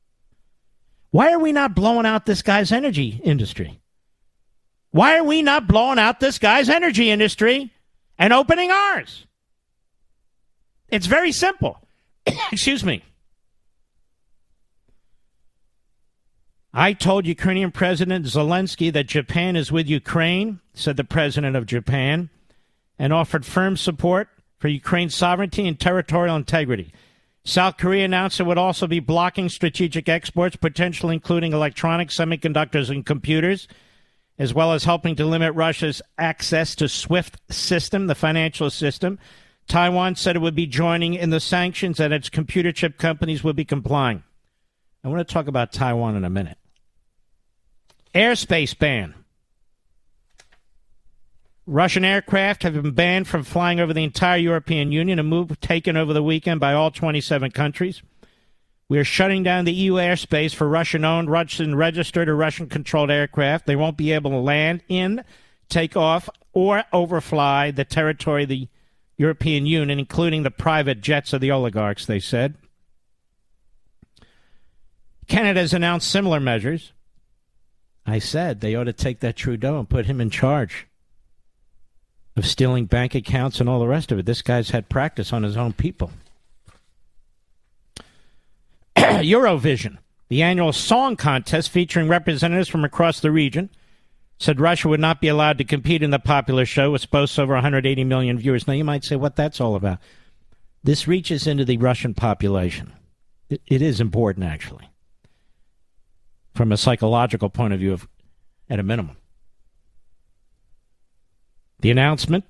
S1: Why are we not blowing out this guy's energy industry? Why are we not blowing out this guy's energy industry and opening ours? It's very simple. <coughs> Excuse me. I told Ukrainian President Zelensky that Japan is with Ukraine, said the president of Japan, and offered firm support for Ukraine's sovereignty and territorial integrity. South Korea announced it would also be blocking strategic exports, potentially including electronics, semiconductors, and computers as well as helping to limit Russia's access to SWIFT system, the financial system. Taiwan said it would be joining in the sanctions and its computer chip companies would be complying. I want to talk about Taiwan in a minute. Airspace ban. Russian aircraft have been banned from flying over the entire European Union, a move taken over the weekend by all 27 countries. We are shutting down the EU airspace for Russian owned, Russian registered, or Russian controlled aircraft. They won't be able to land in, take off, or overfly the territory of the European Union, including the private jets of the oligarchs, they said. Canada has announced similar measures. I said they ought to take that Trudeau and put him in charge of stealing bank accounts and all the rest of it. This guy's had practice on his own people. <clears throat> Eurovision, the annual song contest featuring representatives from across the region, said Russia would not be allowed to compete in the popular show, which boasts over 180 million viewers. Now, you might say what that's all about. This reaches into the Russian population. it, it is important, actually, from a psychological point of view, of, at a minimum. The announcement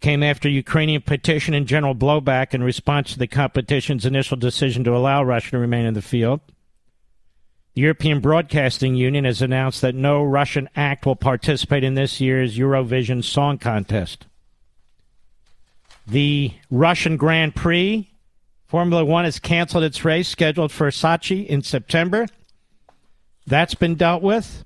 S1: came after Ukrainian petition and general blowback in response to the competition's initial decision to allow Russia to remain in the field. The European Broadcasting Union has announced that no Russian act will participate in this year's Eurovision Song Contest. The Russian Grand Prix, Formula One, has canceled its race scheduled for Sochi in September. That's been dealt with.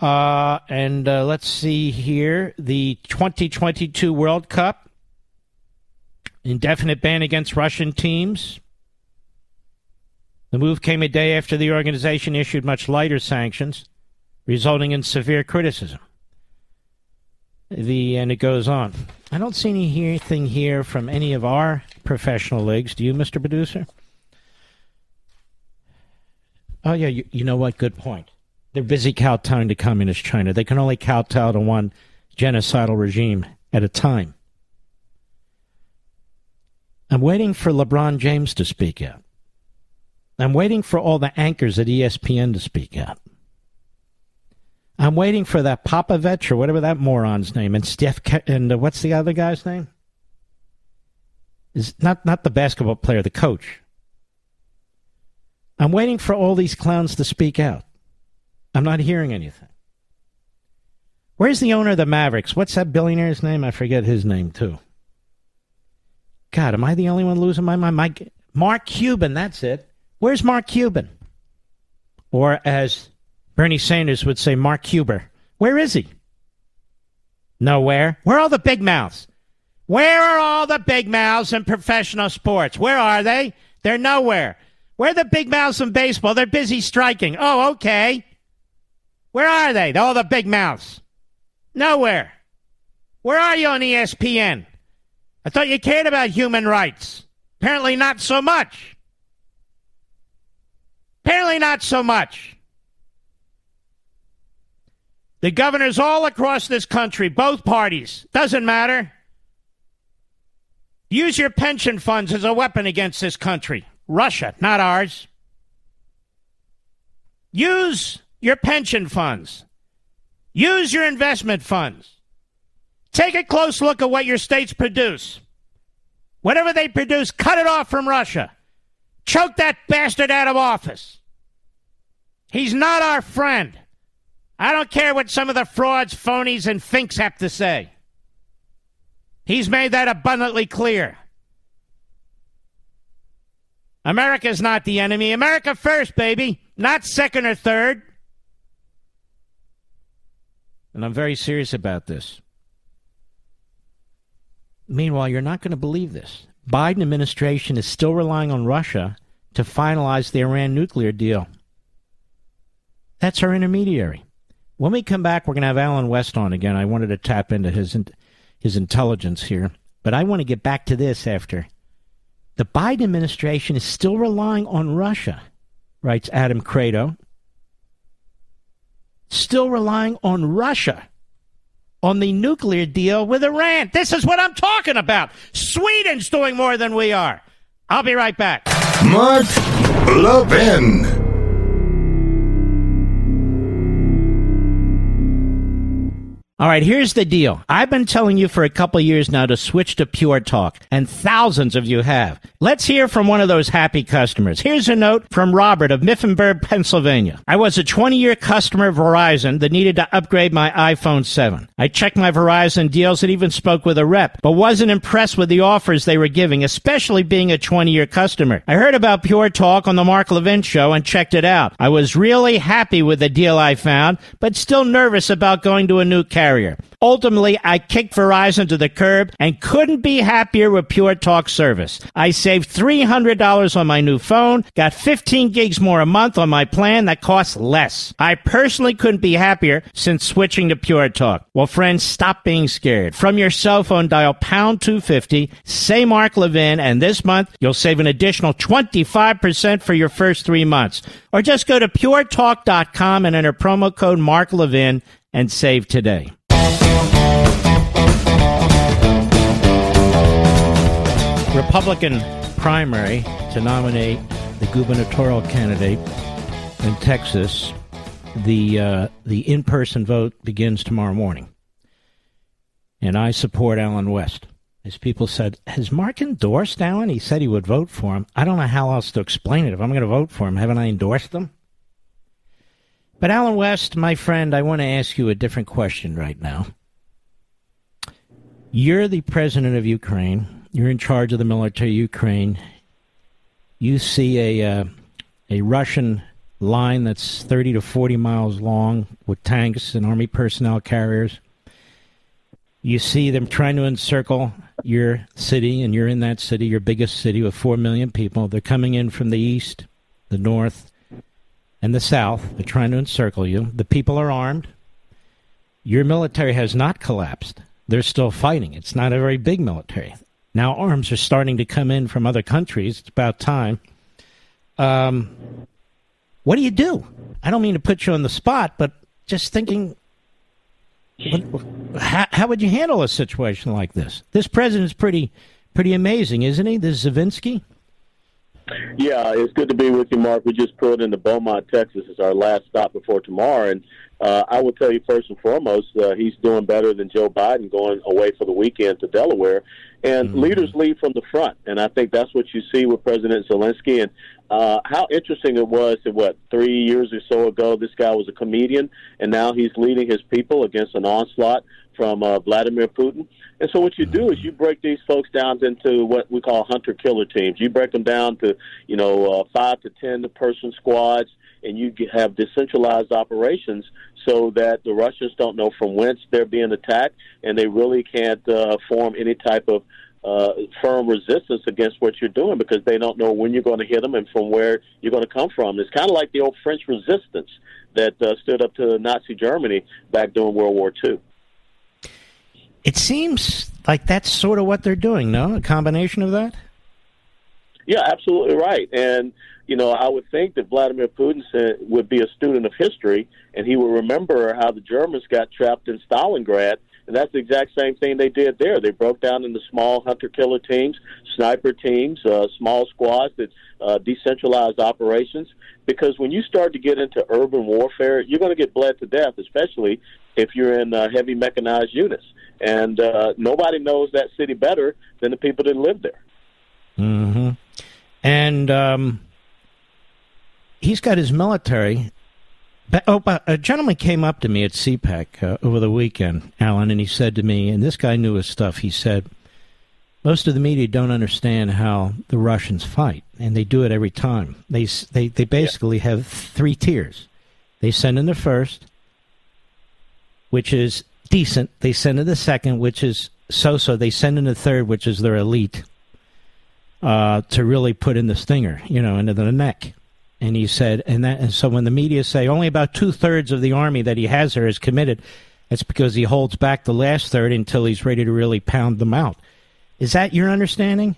S1: Uh, and uh, let's see here the 2022 World Cup. Indefinite ban against Russian teams. The move came a day after the organization issued much lighter sanctions, resulting in severe criticism. The and it goes on. I don't see anything here from any of our professional leagues. Do you, Mr. Producer? Oh yeah, you, you know what? Good point. They're busy kowtowing to communist China. They can only kowtow to one genocidal regime at a time. I'm waiting for LeBron James to speak out. I'm waiting for all the anchors at ESPN to speak out. I'm waiting for that Popovich or whatever that moron's name and Steph Ke- and uh, what's the other guy's name? Is not not the basketball player, the coach. I'm waiting for all these clowns to speak out. I'm not hearing anything. Where's the owner of the Mavericks? What's that billionaire's name? I forget his name too. God, am I the only one losing my mind? Mike, Mark Cuban, that's it. Where's Mark Cuban? Or as Bernie Sanders would say, Mark Cuber. Where is he? Nowhere. Where are all the big mouths? Where are all the big mouths in professional sports? Where are they? They're nowhere. Where are the big mouths in baseball? They're busy striking. Oh, okay. Where are they? All the big mouths. Nowhere. Where are you on ESPN? I thought you cared about human rights. Apparently, not so much. Apparently, not so much. The governors all across this country, both parties, doesn't matter. Use your pension funds as a weapon against this country. Russia, not ours. Use your pension funds. Use your investment funds. Take a close look at what your states produce. Whatever they produce, cut it off from Russia. Choke that bastard out of office. He's not our friend. I don't care what some of the frauds, phonies, and finks have to say. He's made that abundantly clear. America's not the enemy. America first, baby, not second or third. And I'm very serious about this. Meanwhile, you're not going to believe this. Biden administration is still relying on Russia to finalize the Iran nuclear deal. That's our intermediary. When we come back, we're going to have Allen West on again. I wanted to tap into his his intelligence here, but I want to get back to this after. The Biden administration is still relying on Russia, writes Adam Kredo. Still relying on Russia on the nuclear deal with Iran. This is what I'm talking about. Sweden's doing more than we are. I'll be right back.
S5: Mark Levin.
S1: All right, here's the deal. I've been telling you for a couple years now to switch to Pure Talk, and thousands of you have. Let's hear from one of those happy customers. Here's a note from Robert of Mifflinburg, Pennsylvania. I was a 20 year customer of Verizon that needed to upgrade my iPhone 7. I checked my Verizon deals and even spoke with a rep, but wasn't impressed with the offers they were giving, especially being a 20 year customer. I heard about Pure Talk on the Mark Levin show and checked it out. I was really happy with the deal I found, but still nervous about going to a new carrier carrier. Ultimately, I kicked Verizon to the curb and couldn't be happier with Pure Talk service. I saved $300 on my new phone, got 15 gigs more a month on my plan that costs less. I personally couldn't be happier since switching to Pure Talk. Well, friends, stop being scared. From your cell phone, dial pound 250, say Mark Levin, and this month you'll save an additional 25% for your first three months. Or just go to puretalk.com and enter promo code Mark Levin and save today. Republican primary to nominate the gubernatorial candidate in Texas. The uh, the in person vote begins tomorrow morning, and I support Allen West. As people said, has Mark endorsed Allen? He said he would vote for him. I don't know how else to explain it. If I'm going to vote for him, haven't I endorsed him? But Allen West, my friend, I want to ask you a different question right now. You're the president of Ukraine. You're in charge of the military Ukraine. You see a uh, a Russian line that's 30 to 40 miles long with tanks and army personnel carriers. You see them trying to encircle your city, and you're in that city, your biggest city with 4 million people. They're coming in from the east, the north, and the south. They're trying to encircle you. The people are armed. Your military has not collapsed. They're still fighting. It's not a very big military. Now arms are starting to come in from other countries. It's about time. Um, what do you do? I don't mean to put you on the spot, but just thinking, what, how, how, would you handle a situation like this? This president's pretty, pretty amazing, isn't he? This Zavinsky.
S13: Yeah, it's good to be with you, Mark. We just pulled into Beaumont, Texas. It's our last stop before tomorrow, and uh, I will tell you first and foremost, uh, he's doing better than Joe Biden going away for the weekend to Delaware. And mm-hmm. leaders lead from the front, and I think that's what you see with President Zelensky. And uh, how interesting it was that what three years or so ago, this guy was a comedian, and now he's leading his people against an onslaught from uh, Vladimir Putin. And so what you do is you break these folks down into what we call hunter killer teams. You break them down to you know uh, five to ten person squads and you have decentralized operations so that the Russians don't know from whence they're being attacked, and they really can't uh, form any type of uh, firm resistance against what you're doing because they don't know when you're going to hit them and from where you're going to come from. It's kind of like the old French resistance that uh, stood up to Nazi Germany back during World War II.
S1: It seems like that's sort of what they're doing, no? A combination of that?
S13: Yeah, absolutely right. And you know, I would think that Vladimir Putin would be a student of history, and he would remember how the Germans got trapped in Stalingrad, and that's the exact same thing they did there. They broke down into small hunter-killer teams, sniper teams, uh, small squads that uh, decentralized operations. Because when you start to get into urban warfare, you're going to get bled to death, especially if you're in uh, heavy mechanized units. And uh, nobody knows that city better than the people that live there.
S1: Mm-hmm. And um, he's got his military oh, but a gentleman came up to me at CPAC uh, over the weekend, Allen, and he said to me, and this guy knew his stuff. He said, most of the media don't understand how the Russians fight, and they do it every time. They they they basically yeah. have three tiers. They send in the first, which is decent. They send in the second, which is so-so. They send in the third, which is their elite, uh, to really put in the stinger, you know, into the neck. And he said, and that, and so when the media say only about two thirds of the army that he has there is committed, it's because he holds back the last third until he's ready to really pound them out. Is that your understanding?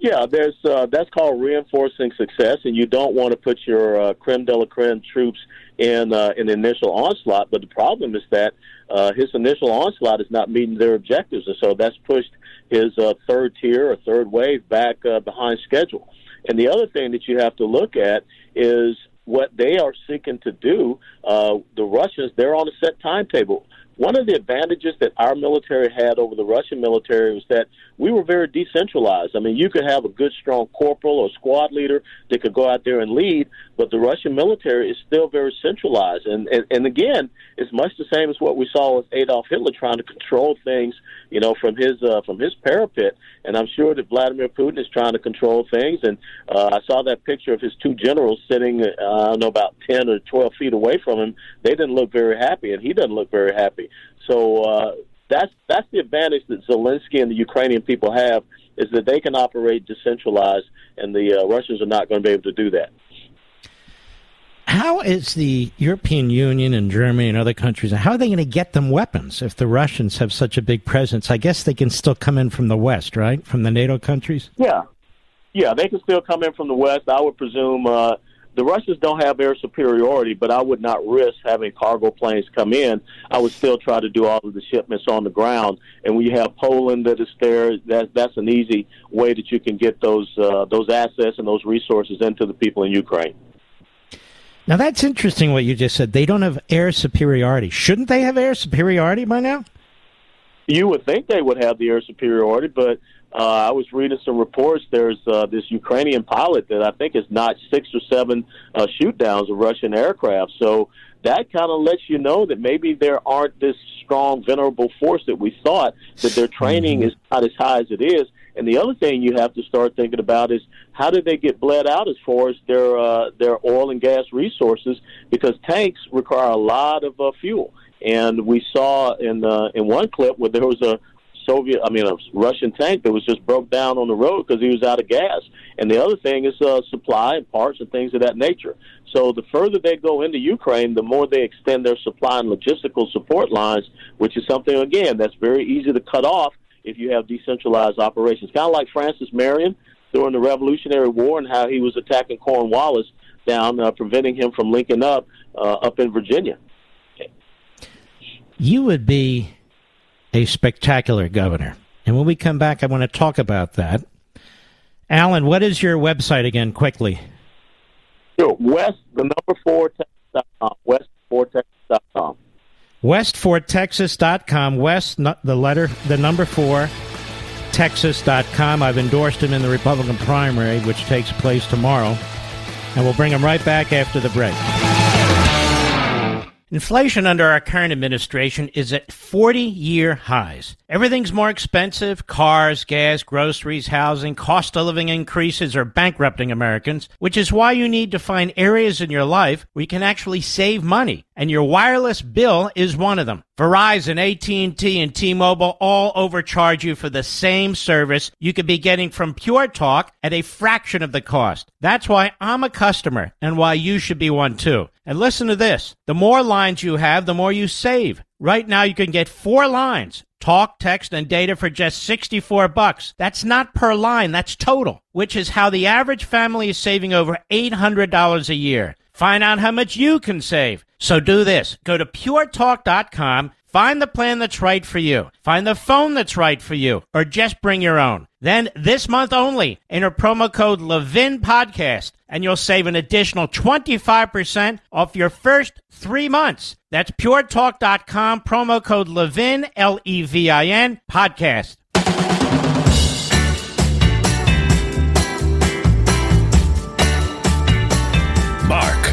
S13: Yeah, there's uh, that's called reinforcing success, and you don't want to put your uh, creme de la creme troops in uh, an initial onslaught. But the problem is that uh, his initial onslaught is not meeting their objectives, and so that's pushed his uh, third tier or third wave back uh, behind schedule. And the other thing that you have to look at is what they are seeking to do. Uh, the Russians, they're on a set timetable. One of the advantages that our military had over the Russian military was that we were very decentralized. I mean, you could have a good, strong corporal or squad leader that could go out there and lead, but the Russian military is still very centralized. And, and, and again, it's much the same as what we saw with Adolf Hitler trying to control things, you know, from his uh, from his parapet. And I'm sure that Vladimir Putin is trying to control things. And uh, I saw that picture of his two generals sitting, uh, I don't know, about 10 or 12 feet away from him. They didn't look very happy, and he doesn't look very happy. So uh, that's that's the advantage that Zelensky and the Ukrainian people have is that they can operate decentralized, and the uh, Russians are not going to be able to do that.
S1: How is the European Union and Germany and other countries? How are they going to get them weapons if the Russians have such a big presence? I guess they can still come in from the west, right? From the NATO countries.
S13: Yeah, yeah, they can still come in from the west. I would presume uh, the Russians don't have air superiority, but I would not risk having cargo planes come in. I would still try to do all of the shipments on the ground. And when you have Poland that is there, that that's an easy way that you can get those uh, those assets and those resources into the people in Ukraine.
S1: Now that's interesting what you just said. They don't have air superiority. Shouldn't they have air superiority by now?
S13: You would think they would have the air superiority, but uh, I was reading some reports. There's uh, this Ukrainian pilot that I think has notched six or seven uh, shoot downs of Russian aircraft. So that kind of lets you know that maybe there aren't this strong, venerable force that we thought, that their training mm-hmm. is not as high as it is. And the other thing you have to start thinking about is how did they get bled out as far as their uh, their oil and gas resources? Because tanks require a lot of uh, fuel, and we saw in uh, in one clip where there was a Soviet, I mean, a Russian tank that was just broke down on the road because he was out of gas. And the other thing is uh, supply and parts and things of that nature. So the further they go into Ukraine, the more they extend their supply and logistical support lines, which is something again that's very easy to cut off if you have decentralized operations. Kind of like Francis Marion during the Revolutionary War and how he was attacking Cornwallis down, uh, preventing him from linking up uh, up in Virginia.
S1: You would be a spectacular governor. And when we come back, I want to talk about that. Allen, what is your website again, quickly?
S13: Sure. West, the number four, Texas.com. West4texas.com.
S1: West4texas.com. West, the letter, the number four, Texas.com. I've endorsed him in the Republican primary, which takes place tomorrow. And we'll bring him right back after the break. Inflation under our current administration is at 40 year highs. Everything's more expensive cars, gas, groceries, housing, cost of living increases are bankrupting Americans, which is why you need to find areas in your life where you can actually save money. And your wireless bill is one of them. Verizon, AT&T, and T-Mobile all overcharge you for the same service you could be getting from Pure Talk at a fraction of the cost. That's why I'm a customer and why you should be one too. And listen to this. The more lines you have, the more you save. Right now you can get four lines, talk, text, and data for just 64 bucks. That's not per line, that's total, which is how the average family is saving over $800 a year. Find out how much you can save. So do this. Go to puretalk.com Find the plan that's right for you. Find the phone that's right for you, or just bring your own. Then this month only, enter promo code Levin Podcast, and you'll save an additional 25% off your first three months. That's puretalk.com, promo code Levin, L E V I N, podcast.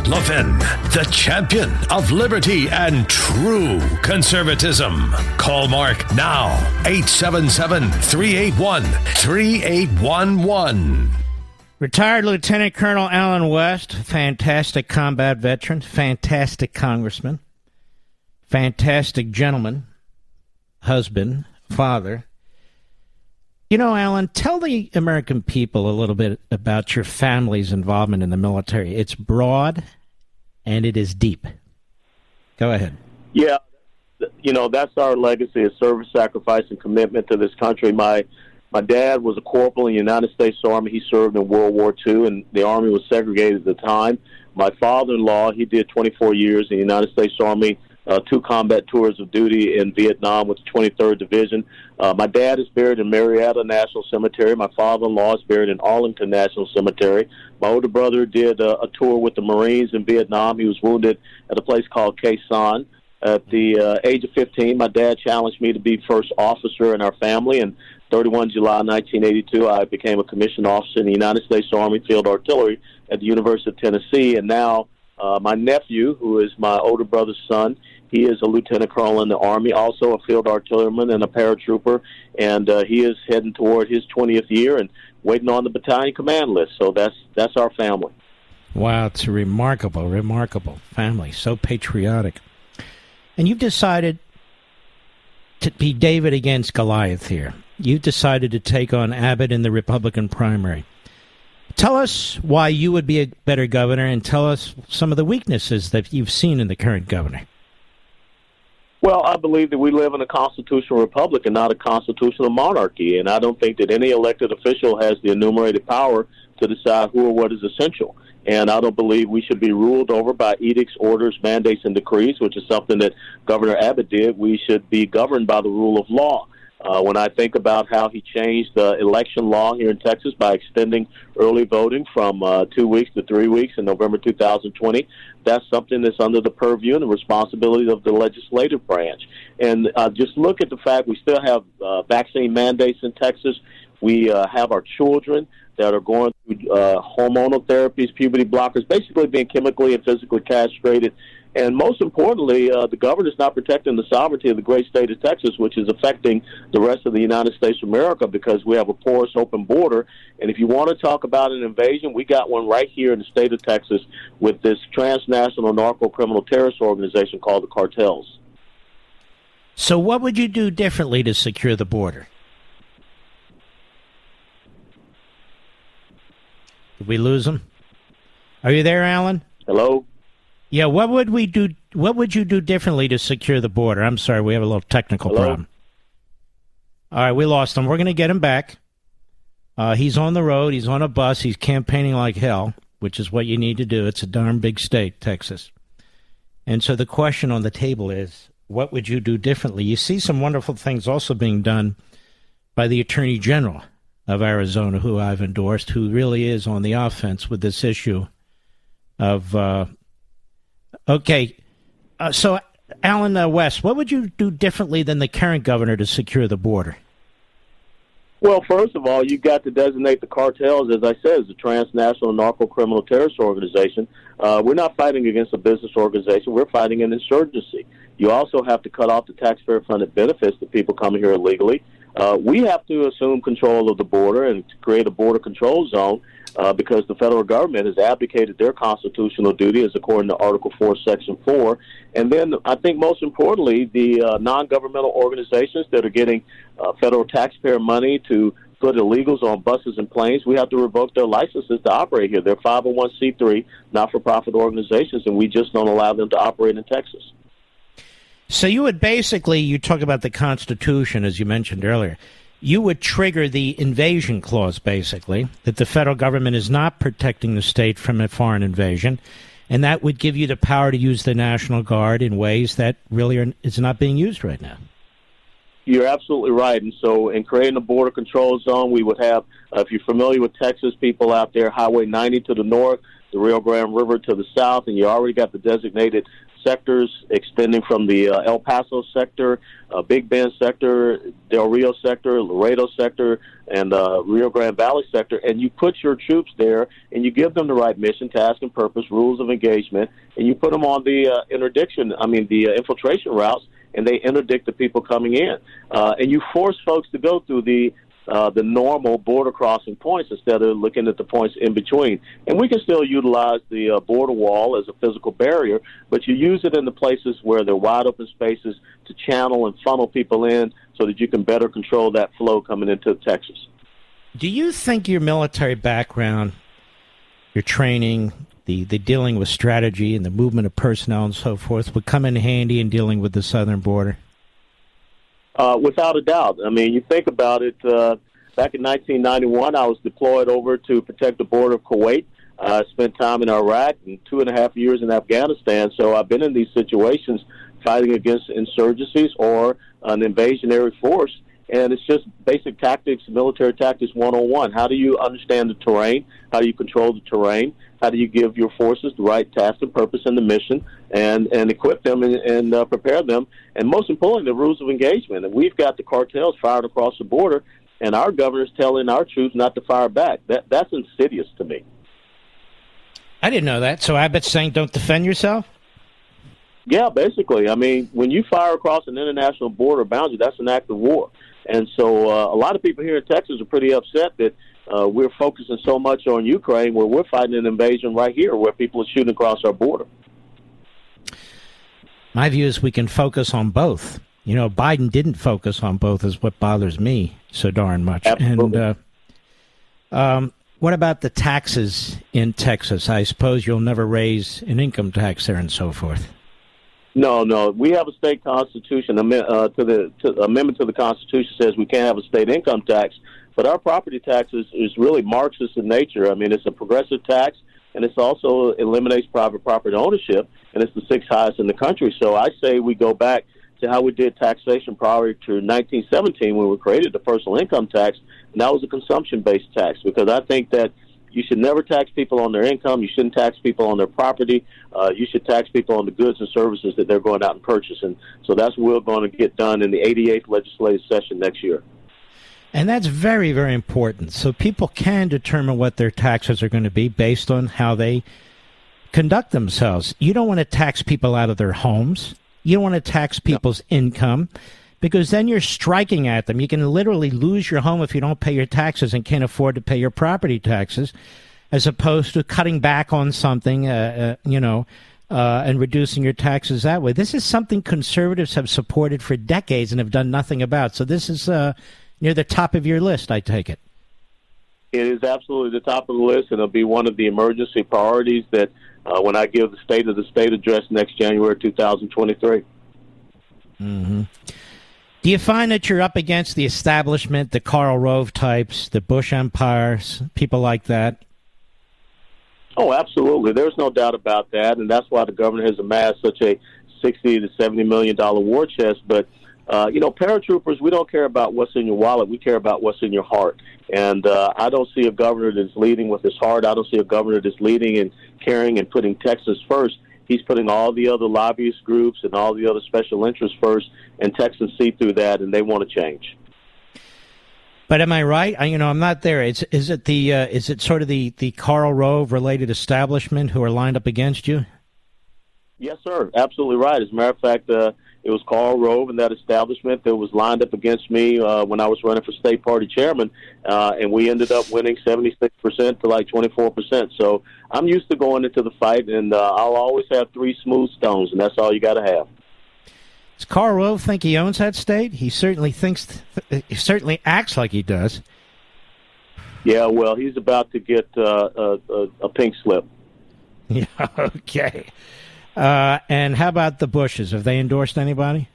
S6: Levin, the champion of liberty and true conservatism. Call Mark now, 877 381 3811.
S1: Retired Lieutenant Colonel Allen West, fantastic combat veteran, fantastic congressman, fantastic gentleman, husband, father. You know, Allen, tell the American people a little bit about your family's involvement in the military. It's broad and it is deep. Go ahead.
S13: Yeah, you know, that's our legacy of service, sacrifice, and commitment to this country. My my dad was a corporal in the United States Army. He served in World War II, and the Army was segregated at the time. My father-in-law, he did 24 years in the United States Army uh, two combat tours of duty in Vietnam with the 23rd Division. Uh, my dad is buried in Marietta National Cemetery. My father-in-law is buried in Arlington National Cemetery. My older brother did uh, a tour with the Marines in Vietnam. He was wounded at a place called Sanh. At the uh, age of 15, my dad challenged me to be first officer in our family, and 31 July 1982, I became a commissioned officer in the United States Army Field Artillery at the University of Tennessee, and now uh, my nephew, who is my older brother's son, he is a lieutenant colonel in the Army, also a field artilleryman and a paratrooper, and uh, he is heading toward his 20th year and waiting on the battalion command list. So that's that's our family.
S1: Wow, it's remarkable, remarkable family. So patriotic. And you've decided to be David against Goliath here. You've decided to take on Abbott in the Republican primary. Tell us why you would be a better governor and tell us some of the weaknesses that you've seen in the current governor.
S13: Well, I believe that we live in a constitutional republic and not a constitutional monarchy, and I don't think that any elected official has the enumerated power to decide who or what is essential. And I don't believe we should be ruled over by edicts, orders, mandates, and decrees, which is something that Governor Abbott did. We should be governed by the rule of law. Uh, when I think about how he changed the election law here in Texas by extending early voting from uh, two weeks to three weeks in November 2020, that's something that's under the purview and the responsibility of the legislative branch. And uh, just look at the fact we still have uh, vaccine mandates in Texas. We uh, have our children that are going through uh, hormonal therapies, puberty blockers, basically being chemically and physically castrated and most importantly, uh, the governor is not protecting the sovereignty of the great state of Texas, which is affecting the rest of the United States of America because we have a porous open border. And if you want to talk about an invasion, we got one right here in the state of Texas with this transnational narco criminal terrorist organization called the cartels.
S1: So, what would you do differently to secure the border? Did we lose him? Are you there, Allen?
S13: Hello?
S1: Yeah, what would we do? What would you do differently to secure the border? I'm sorry, we have a little technical
S13: Hello?
S1: problem. All right, we lost him. We're going to get him back. Uh, he's on the road. He's on a bus. He's campaigning like hell, which is what you need to do. It's a darn big state, Texas. And so the question on the table is, what would you do differently? You see some wonderful things also being done by the Attorney General of Arizona, who I've endorsed, who really is on the offense with this issue of uh, Okay. Uh, so, Allen uh, West, what would you do differently than the current governor to secure the border?
S13: Well, first of all, you've got to designate the cartels, as I said, as a transnational narco criminal terrorist organization. Uh, we're not fighting against a business organization. We're fighting an insurgency. You also have to cut off the taxpayer funded benefits to people coming here illegally. Uh, we have to assume control of the border and create a border control zone uh, because the federal government has abdicated their constitutional duty, as according to Article 4, Section 4. And then I think most importantly, the uh, non governmental organizations that are getting uh, federal taxpayer money to put illegals on buses and planes, we have to revoke their licenses to operate here. They're 501c3 not for profit organizations, and we just don't allow them to operate in Texas.
S1: So you would basically, you talk about the Constitution, as you mentioned earlier you would trigger the invasion clause, basically, that the federal government is not protecting the state from a foreign invasion, and that would give you the power to use the National Guard in ways that really are, is not being used right now.
S13: You're absolutely right. And so, in creating a border control zone, we would have, uh, if you're familiar with Texas, people out there, Highway 90 to the north, the Rio Grande River to the south, and you already got the designated sectors extending from the uh, El Paso sector, uh, Big Bend sector, Del Rio sector, Laredo sector, and uh, Rio Grande Valley sector, and you put your troops there and you give them the right mission, task, and purpose, rules of engagement, and you put them on the uh, interdiction, I mean, the uh, infiltration routes, and they interdict the people coming in. Uh, and you force folks to go through the uh, the normal border crossing points instead of looking at the points in between. And we can still utilize the uh, border wall as a physical barrier, but you use it in the places where there are wide open spaces to channel and funnel people in so that you can better control that flow coming into Texas.
S1: Do you think your military background, your training, the, the dealing with strategy and the movement of personnel and so forth would come in handy in dealing with the southern border?
S13: Uh, without a doubt. I mean, you think about it. Uh, back in 1991, I was deployed over to protect the border of Kuwait. I uh, spent time in Iraq and two and a half years in Afghanistan. So I've been in these situations fighting against insurgencies or an invasionary force. And it's just basic tactics, military tactics 101. How do you understand the terrain? How do you control the terrain? How do you give your forces the right task and purpose and the mission and, and equip them and, and uh, prepare them? And most importantly, the rules of engagement. And we've got the cartels firing across the border, and our governor's telling our troops not to fire back. That, that's insidious to me.
S1: I didn't know that. So Abbott's saying don't defend yourself?
S13: Yeah, basically. I mean, when you fire across an international border boundary, that's an act of war. And so uh, a lot of people here in Texas are pretty upset that uh, we're focusing so much on Ukraine where we're fighting an invasion right here where people are shooting across our border.
S1: My view is we can focus on both. You know, Biden didn't focus on both, is what bothers me so darn much.
S13: Absolutely.
S1: And uh, um, what about the taxes in Texas? I suppose you'll never raise an income tax there and so forth.
S13: No, no. We have a state constitution. Uh, to the to, amendment to the Constitution says we can't have a state income tax, but our property tax is, is really Marxist in nature. I mean, it's a progressive tax, and it's also eliminates private property ownership, and it's the sixth highest in the country. So I say we go back to how we did taxation prior to 1917 when we created the personal income tax, and that was a consumption-based tax because I think that you should never tax people on their income. You shouldn't tax people on their property. Uh, you should tax people on the goods and services that they're going out and purchasing. So that's what we're going to get done in the 88th legislative session next year.
S1: And that's very, very important. So people can determine what their taxes are going to be based on how they conduct themselves. You don't want to tax people out of their homes. You don't want to tax people's no. income because then you're striking at them. You can literally lose your home if you don't pay your taxes and can't afford to pay your property taxes, as opposed to cutting back on something, uh, uh, you know, uh, and reducing your taxes that way. This is something conservatives have supported for decades and have done nothing about. So this is uh, near the top of your list, I take it.
S13: It is absolutely the top of the list, and it'll be one of the emergency priorities that uh, when I give the State of the State address next January 2023.
S1: Mm-hmm. Do you find that you're up against the establishment, the Karl Rove types, the Bush empires, people like that?
S13: Oh, absolutely. There's no doubt about that, and that's why the government has amassed such a sixty to seventy million dollar war chest. But uh, you know, paratroopers, we don't care about what's in your wallet. We care about what's in your heart. And uh, I don't see a governor that's leading with his heart. I don't see a governor that's leading and caring and putting Texas first he's putting all the other lobbyist groups and all the other special interests first, and Texans see through that, and they want to change.
S1: But am I right? I, you know, I'm not there. Is is it the uh, is it sort of the the Karl Rove related establishment who are lined up against you?
S13: Yes, sir. Absolutely right. As a matter of fact, uh, it was Karl Rove and that establishment that was lined up against me uh, when I was running for state party chairman, uh, and we ended up winning 76% to like 24%. So I'm used to going into the fight, and uh, I'll always have three smooth stones, and that's all you got to have.
S1: Does Karl Rove think he owns that state? He certainly thinks, he certainly acts like he does.
S13: Yeah, well, he's about to get uh, a, a, a pink slip. <laughs>
S1: Yeah, okay. Uh, and how about the Bushes? Have they endorsed anybody?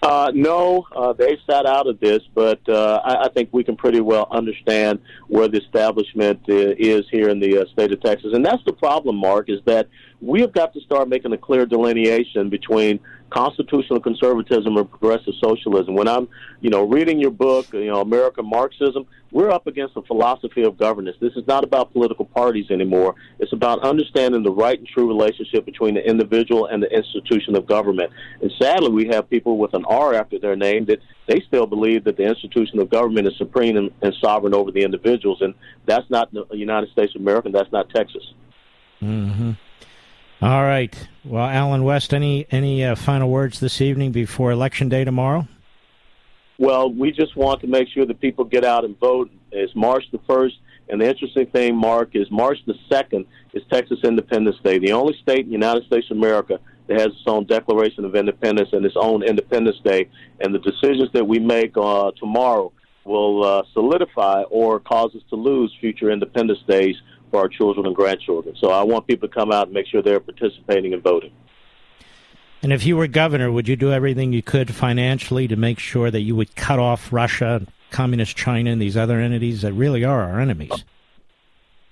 S13: Uh, no, uh, they've sat out of this, but uh, I, I think we can pretty well understand where the establishment uh, is here in the uh, state of Texas. And that's the problem, Mark, is that we have got to start making a clear delineation between constitutional conservatism and progressive socialism. When I'm, you know, reading your book, you know, American Marxism, we're up against a philosophy of governance. This is not about political parties anymore. It's about understanding the right and true relationship between the individual and the institution of government. And sadly, we have people with an R after their name that they still believe that the institution of government is supreme and, and sovereign over the individuals. And that's not the United States of America. That's not Texas.
S1: Mm-hmm. All right. Well, Allen West, any any uh, final words this evening before Election Day tomorrow?
S13: Well, we just want to make sure that people get out and vote. It's March the 1st. And the interesting thing, Mark, is March the 2nd is Texas Independence Day, the only state in the United States of America that has its own Declaration of Independence and its own Independence Day. And the decisions that we make uh, tomorrow will uh, solidify or cause us to lose future Independence Days for our children and grandchildren. So I want people to come out and make sure they're participating and voting.
S1: And if you were governor, would you do everything you could financially to make sure that you would cut off Russia, Communist China, and these other entities that really are our enemies?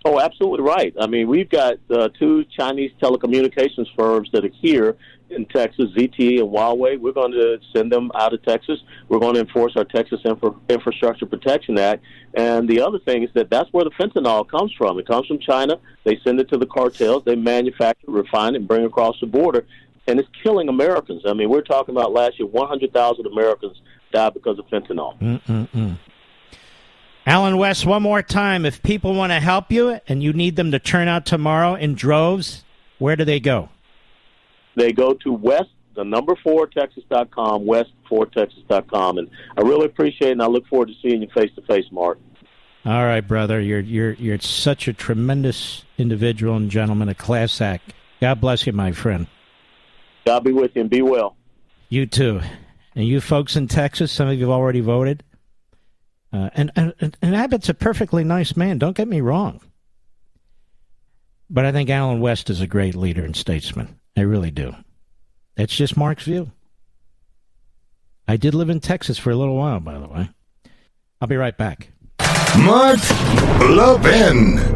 S13: Oh, absolutely right. I mean, we've got uh, two Chinese telecommunications firms that are here in Texas, ZTE and Huawei. We're going to send them out of Texas. We're going to enforce our Texas Infra- Infrastructure Protection Act. And the other thing is that that's where the fentanyl comes from. It comes from China. They send it to the cartels. They manufacture, refine it, and bring it across the border. And it's killing Americans. I mean, we're talking about last year, 100,000 Americans died because of fentanyl.
S1: Mm-mm-mm. Allen West, one more time. If people want to help you and you need them to turn out tomorrow in droves, where do they go?
S13: They go to West, the number four Texas.com, West4Texas.com. And I really appreciate it, and I look forward to seeing you face to face, Mark.
S1: All right, brother. You're you're you're such a tremendous individual and gentleman, a class act. God bless you, my friend.
S13: God be with you and be well.
S1: You too. And you folks in Texas, some of you have already voted. Uh, and, and, and Abbott's a perfectly nice man, don't get me wrong. But I think Allen West is a great leader and statesman. I really do. That's just Mark's view. I did live in Texas for a little while, by the way. I'll be right back.
S5: Mark Levin.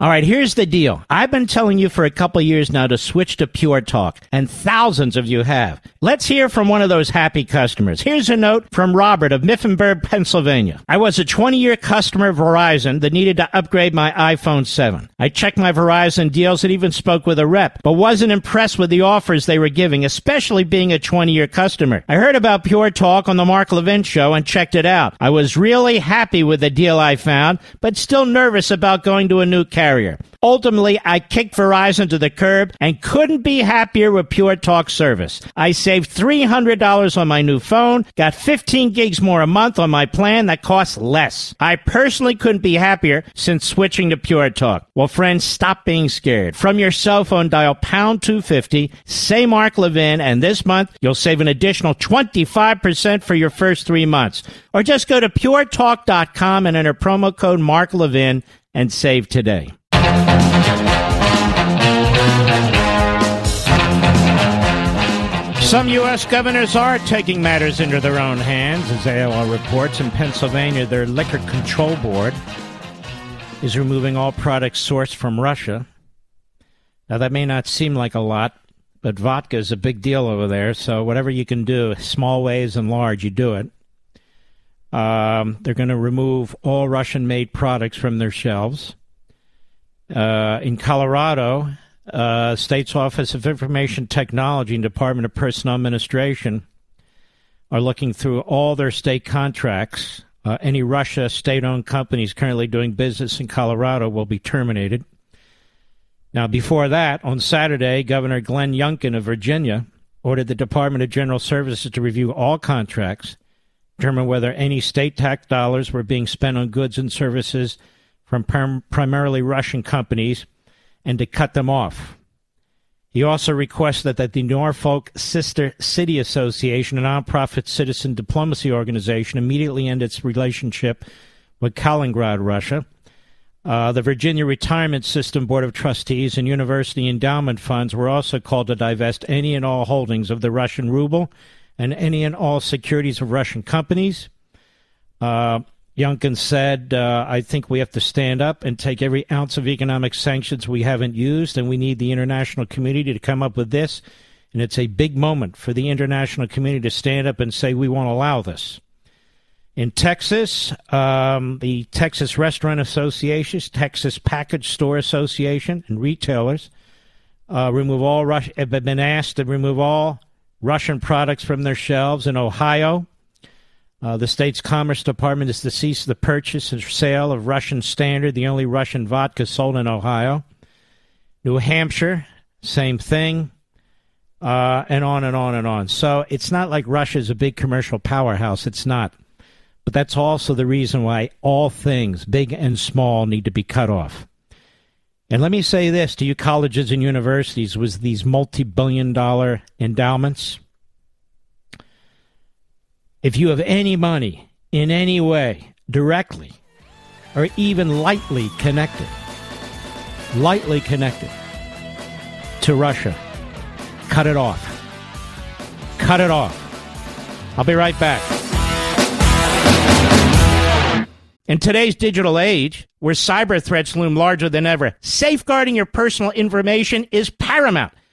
S1: All right, here's the deal. I've been telling you for a couple years now to switch to Pure Talk, and thousands of you have. Let's hear from one of those happy customers. Here's a note from Robert of Mifflinburg, Pennsylvania. I was a 20 year customer of Verizon that needed to upgrade my iPhone 7. I checked my Verizon deals and even spoke with a rep, but wasn't impressed with the offers they were giving, especially being a 20 year customer. I heard about Pure Talk on the Mark Levin show and checked it out. I was really happy with the deal I found, but still nervous about going to a new carrier carrier. Ultimately, I kicked Verizon to the curb and couldn't be happier with Pure Talk service. I saved $300 on my new phone, got 15 gigs more a month on my plan that costs less. I personally couldn't be happier since switching to Pure Talk. Well, friends, stop being scared. From your cell phone, dial pound 250, say Mark Levin, and this month you'll save an additional 25% for your first three months. Or just go to puretalk.com and enter promo code Mark Levin and save today. Some U.S. governors are taking matters into their own hands. As AOL reports, in Pennsylvania, their Liquor Control Board is removing all products sourced from Russia. Now, that may not seem like a lot, but vodka is a big deal over there, so whatever you can do, small ways and large, you do it. Um, they're going to remove all Russian made products from their shelves. Uh, in Colorado, uh, State's Office of Information Technology and Department of Personnel Administration are looking through all their state contracts. Uh, any Russia state owned companies currently doing business in Colorado will be terminated. Now, before that, on Saturday, Governor Glenn Youngkin of Virginia ordered the Department of General Services to review all contracts, determine whether any state tax dollars were being spent on goods and services from prim- primarily Russian companies and to cut them off. He also requested that the Norfolk Sister City Association, a nonprofit citizen diplomacy organization, immediately end its relationship with Kaliningrad, Russia. Uh, the Virginia Retirement System Board of Trustees and University Endowment Funds were also called to divest any and all holdings of the Russian ruble and any and all securities of Russian companies. Uh, Youngkin said, uh, I think we have to stand up and take every ounce of economic sanctions we haven't used, and we need the international community to come up with this. And it's a big moment for the international community to stand up and say, we won't allow this. In Texas, um, the Texas Restaurant Association, Texas Package Store Association, and retailers uh, remove all have been asked to remove all Russian products from their shelves. In Ohio, uh, the state's Commerce Department is to cease the purchase and sale of Russian Standard, the only Russian vodka sold in Ohio. New Hampshire, same thing, uh, and on and on and on. So it's not like Russia's a big commercial powerhouse. It's not. But that's also the reason why all things, big and small, need to be cut off. And let me say this to you colleges and universities with these multi billion dollar endowments. If you have any money in any way, directly or even lightly connected, lightly connected to Russia, cut it off. Cut it off. I'll be right back. In today's digital age, where cyber threats loom larger than ever, safeguarding your personal information is paramount.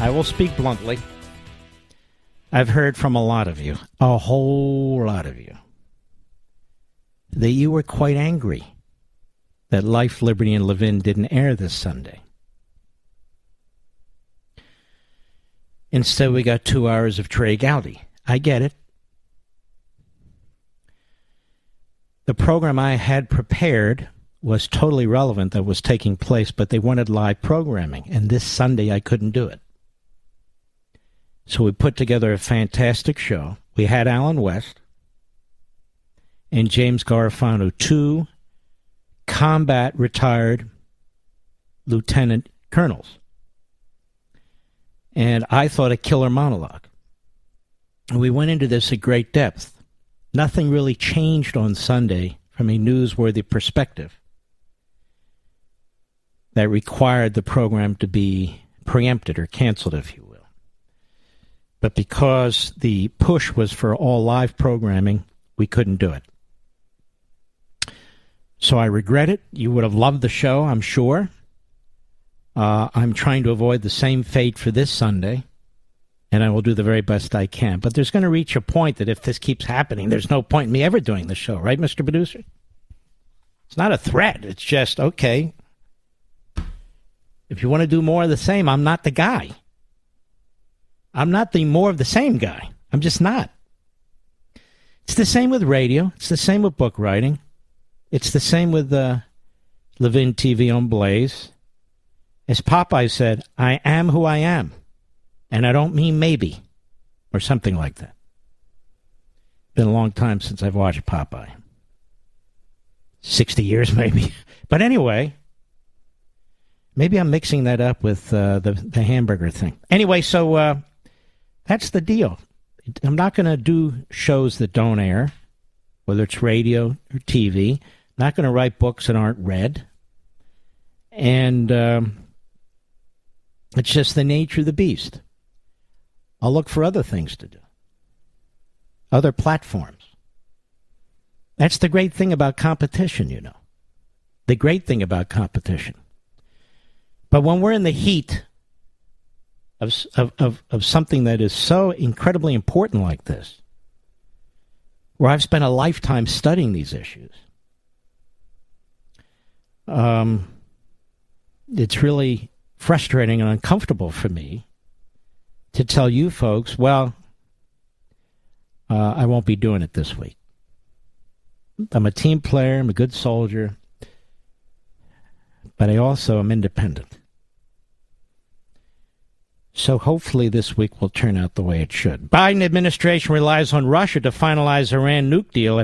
S1: I will speak bluntly. I've heard from a lot of you, a whole lot of you, that you were quite angry that Life, Liberty, and Levin didn't air this Sunday. Instead, we got two hours of Trey Gowdy. I get it. The program I had prepared was totally relevant that was taking place, but they wanted live programming, and this Sunday I couldn't do it. So we put together a fantastic show. We had Allen West and James Garofano, two combat retired lieutenant colonels. And I thought a killer monologue. And we went into this at great depth. Nothing really changed on Sunday from a newsworthy perspective that required the program to be preempted or canceled, if you will. But because the push was for all live programming, we couldn't do it. So I regret it. You would have loved the show, I'm sure. Uh, I'm trying to avoid the same fate for this Sunday, and I will do the very best I can. But there's going to reach a point that if this keeps happening, there's no point in me ever doing the show, right, Mr. Producer? It's not a threat. It's just, okay, if you want to do more of the same, I'm not the guy. I'm not the more of the same guy. I'm just not. It's the same with radio. It's the same with book writing. It's the same with uh, Levin TV on Blaze. As Popeye said, I am who I am. And I don't mean maybe, or something like that. Been a long time since I've watched Popeye. 60 years, <laughs> maybe. But anyway, maybe I'm mixing that up with uh, the, the hamburger thing. Anyway, so uh, that's the deal. I'm not going to do shows that don't air, whether it's radio or TV. I'm Not going to write books that aren't read. And um, it's just the nature of the beast. I'll look for other things to do, other platforms. That's the great thing about competition, you know. The great thing about competition. But when we're in the heat of, of, of, something that is so incredibly important like this, where I've spent a lifetime studying these issues, um, it's really frustrating and uncomfortable for me to tell you folks, well, uh, I won't be doing it this week. I'm a team player, I'm a good soldier, but I also am independent. So hopefully this week will turn out the way it should. Biden administration relies on Russia to finalize Iran nuke deal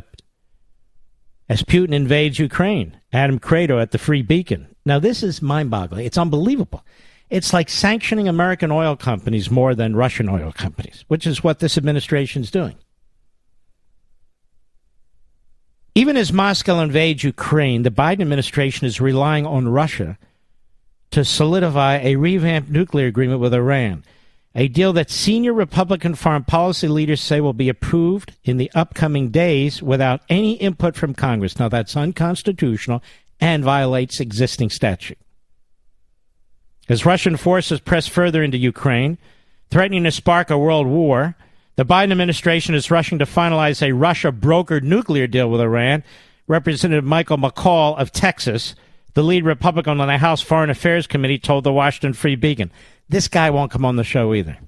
S1: as Putin invades Ukraine. Adam Kredo at the Free Beacon. Now this is mind-boggling. It's unbelievable. It's like sanctioning American oil companies more than Russian oil companies, which is what this administration is doing. Even as Moscow invades Ukraine, the Biden administration is relying on Russia to solidify a revamped nuclear agreement with Iran, a deal that senior Republican foreign policy leaders say will be approved in the upcoming days without any input from Congress. Now, that's unconstitutional and violates existing statute. As Russian forces press further into Ukraine, threatening to spark a world war, the Biden administration is rushing to finalize a Russia brokered nuclear deal with Iran. Representative Michael McCaul of Texas the lead Republican on the House Foreign Affairs Committee told the Washington Free Beacon. This guy won't come on the show either.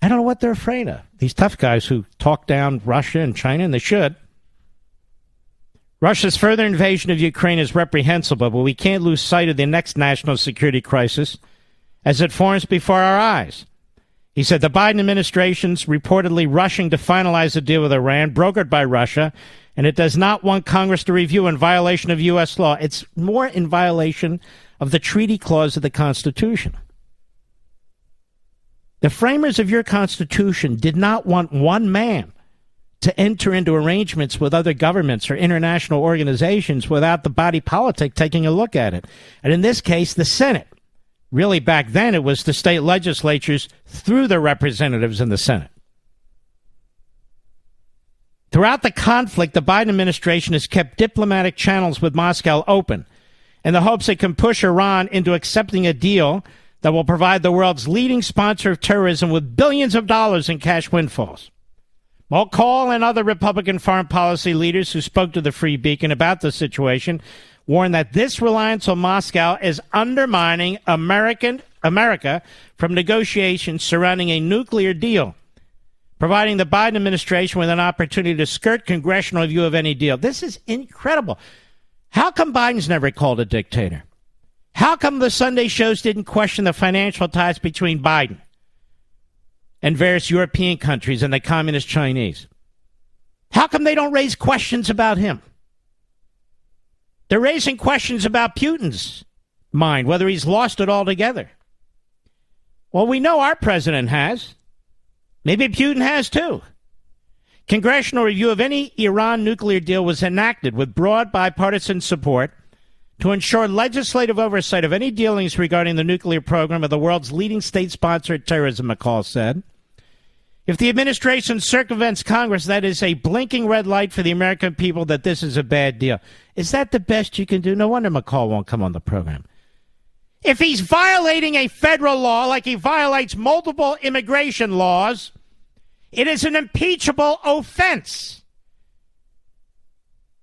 S1: I don't know what they're afraid of. These tough guys who talk down Russia and China, and they should. Russia's further invasion of Ukraine is reprehensible, but we can't lose sight of the next national security crisis as it forms before our eyes. He said the Biden administration's reportedly rushing to finalize a deal with Iran, brokered by Russia, and it does not want Congress to review in violation of U.S. law. It's more in violation of the treaty clause of the Constitution. The framers of your Constitution did not want one man to enter into arrangements with other governments or international organizations without the body politic taking a look at it. And in this case, the Senate. Really, back then, it was the state legislatures through their representatives in the Senate. Throughout the conflict, the Biden administration has kept diplomatic channels with Moscow open in the hopes it can push Iran into accepting a deal that will provide the world's leading sponsor of terrorism with billions of dollars in cash windfalls. McCaul and other Republican foreign policy leaders who spoke to the Free Beacon about the situation warned that this reliance on Moscow is undermining American America from negotiations surrounding a nuclear deal providing the Biden administration with an opportunity to skirt congressional review of any deal. This is incredible. How come Biden's never called a dictator? How come the Sunday shows didn't question the financial ties between Biden and various European countries and the communist Chinese? How come they don't raise questions about him? They're raising questions about Putin's mind, whether he's lost it altogether. Well, we know our president has. Maybe Putin has too. Congressional review of any Iran nuclear deal was enacted with broad bipartisan support to ensure legislative oversight of any dealings regarding the nuclear program of the world's leading state sponsored terrorism, McCaul said. If the administration circumvents Congress, that is a blinking red light for the American people that this is a bad deal. Is that the best you can do? No wonder McCaul won't come on the program. If he's violating a federal law like he violates multiple immigration laws, it is an impeachable offense.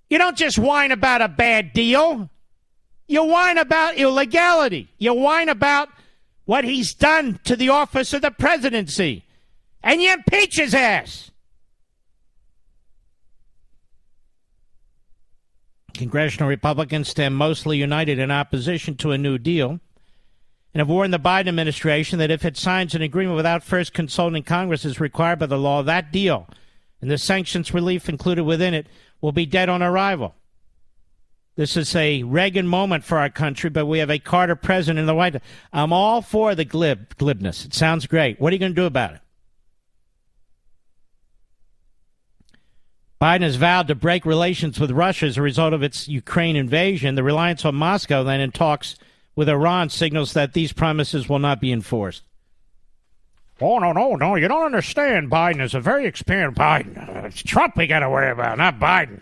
S1: You don't just whine about a bad deal. You whine about illegality. You whine about what he's done to the office of the presidency. And you impeach his ass. Congressional Republicans stand mostly united in opposition to a New Deal and have warned the Biden administration that if it signs an agreement without first consulting Congress as required by the law, that deal and the sanctions relief included within it will be dead on arrival. This is a Reagan moment for our country, but we have a Carter president in the White House. I'm all for the glib glibness. It sounds great. What are you going to do about it? Biden has vowed to break relations with Russia as a result of its Ukraine invasion. The reliance on Moscow then in talks with Iran signals that these promises will not be enforced. Oh, no, no, no. You don't understand. Biden is a very experienced Biden. It's Trump we got to worry about, not Biden.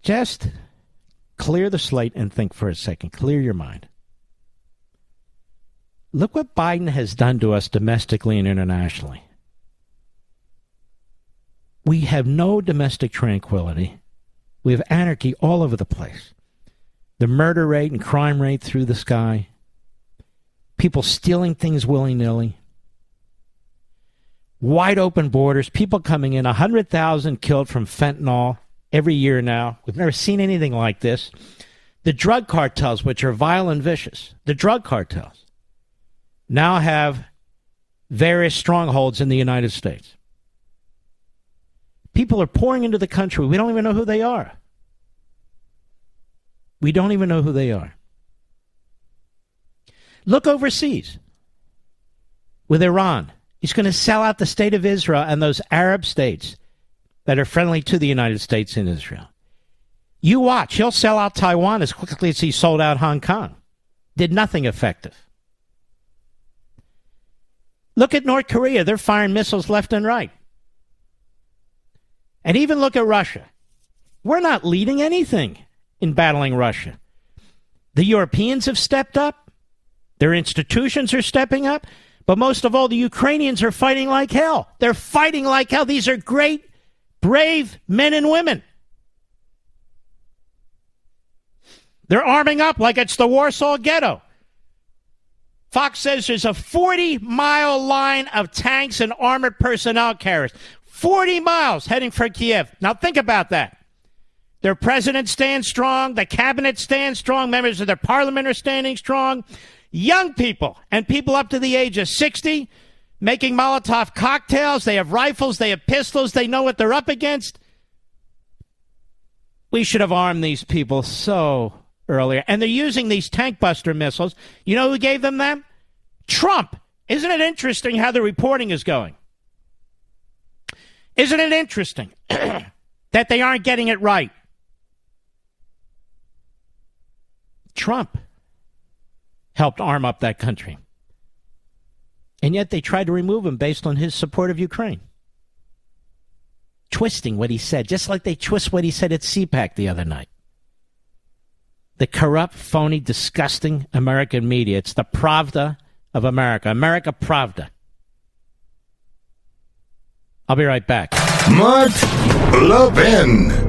S1: Just clear the slate and think for a second. Clear your mind. Look what Biden has done to us domestically and internationally. We have no domestic tranquility. We have anarchy all over the place. The murder rate and crime rate through the sky. People stealing things willy nilly. Wide open borders. People coming in. 100,000 killed from fentanyl every year now. We've never seen anything like this. The drug cartels, which are vile and vicious, the drug cartels, now have various strongholds in the United States. People are pouring into the country. We don't even know who they are. We don't even know who they are. Look overseas with Iran. He's going to sell out the state of Israel and those Arab states that are friendly to the United States and Israel. You watch. He'll sell out Taiwan as quickly as he sold out Hong Kong. Did nothing effective. Look at North Korea. They're firing missiles left and right. And even look at Russia. We're not leading anything in battling Russia. The Europeans have stepped up, their institutions are stepping up, but most of all, the Ukrainians are fighting like hell. They're fighting like hell. These are great, brave men and women. They're arming up like it's the Warsaw Ghetto. Fox says there's a 40 mile line of tanks and armored personnel carriers. 40 miles heading for Kiev. Now think about that. Their president stands strong, the cabinet stands strong, members of their parliament are standing strong. Young people and people up to the age of 60 making Molotov cocktails. They have rifles, they have pistols, they know what they're up against. We should have armed these people so earlier. And they're using these tank buster missiles. You know who gave them them? Trump. Isn't it interesting how the reporting is going? Isn't it interesting <clears throat> that they aren't getting it right? Trump helped arm up that country. And yet they tried to remove him based on his support of Ukraine. Twisting what he said, just like they twist what he said at CPAC the other night. The corrupt, phony, disgusting American media. It's the Pravda of America. America Pravda. I'll be right back.
S5: Mark Levin.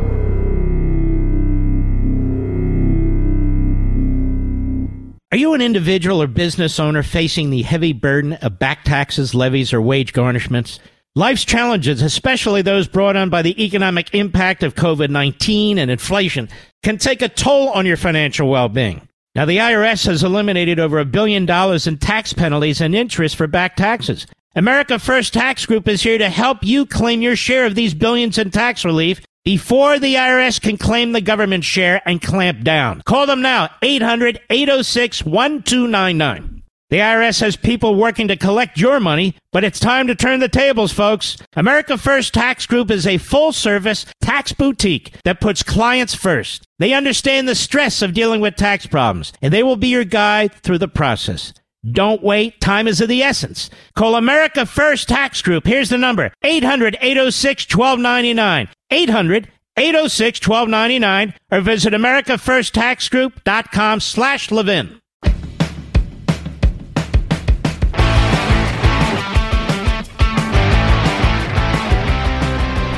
S1: Are you an individual or business owner facing the heavy burden of back taxes, levies, or wage garnishments? Life's challenges, especially those brought on by the economic impact of COVID 19 and inflation, can take a toll on your financial well being. Now, the IRS has eliminated over a billion dollars in tax penalties and interest for back taxes. America First Tax Group is here to help you claim your share of these billions in tax relief before the IRS can claim the government share and clamp down. Call them now, 800 806 1299. The IRS has people working to collect your money, but it's time to turn the tables, folks. America First Tax Group is a full service tax boutique that puts clients first. They understand the stress of dealing with tax problems, and they will be your guide through the process. Don't wait. Time is of the essence. Call America First Tax Group. Here's the number 800 806 1299. 800 806 1299 or visit AmericaFirstTaxGroup.com slash Levin.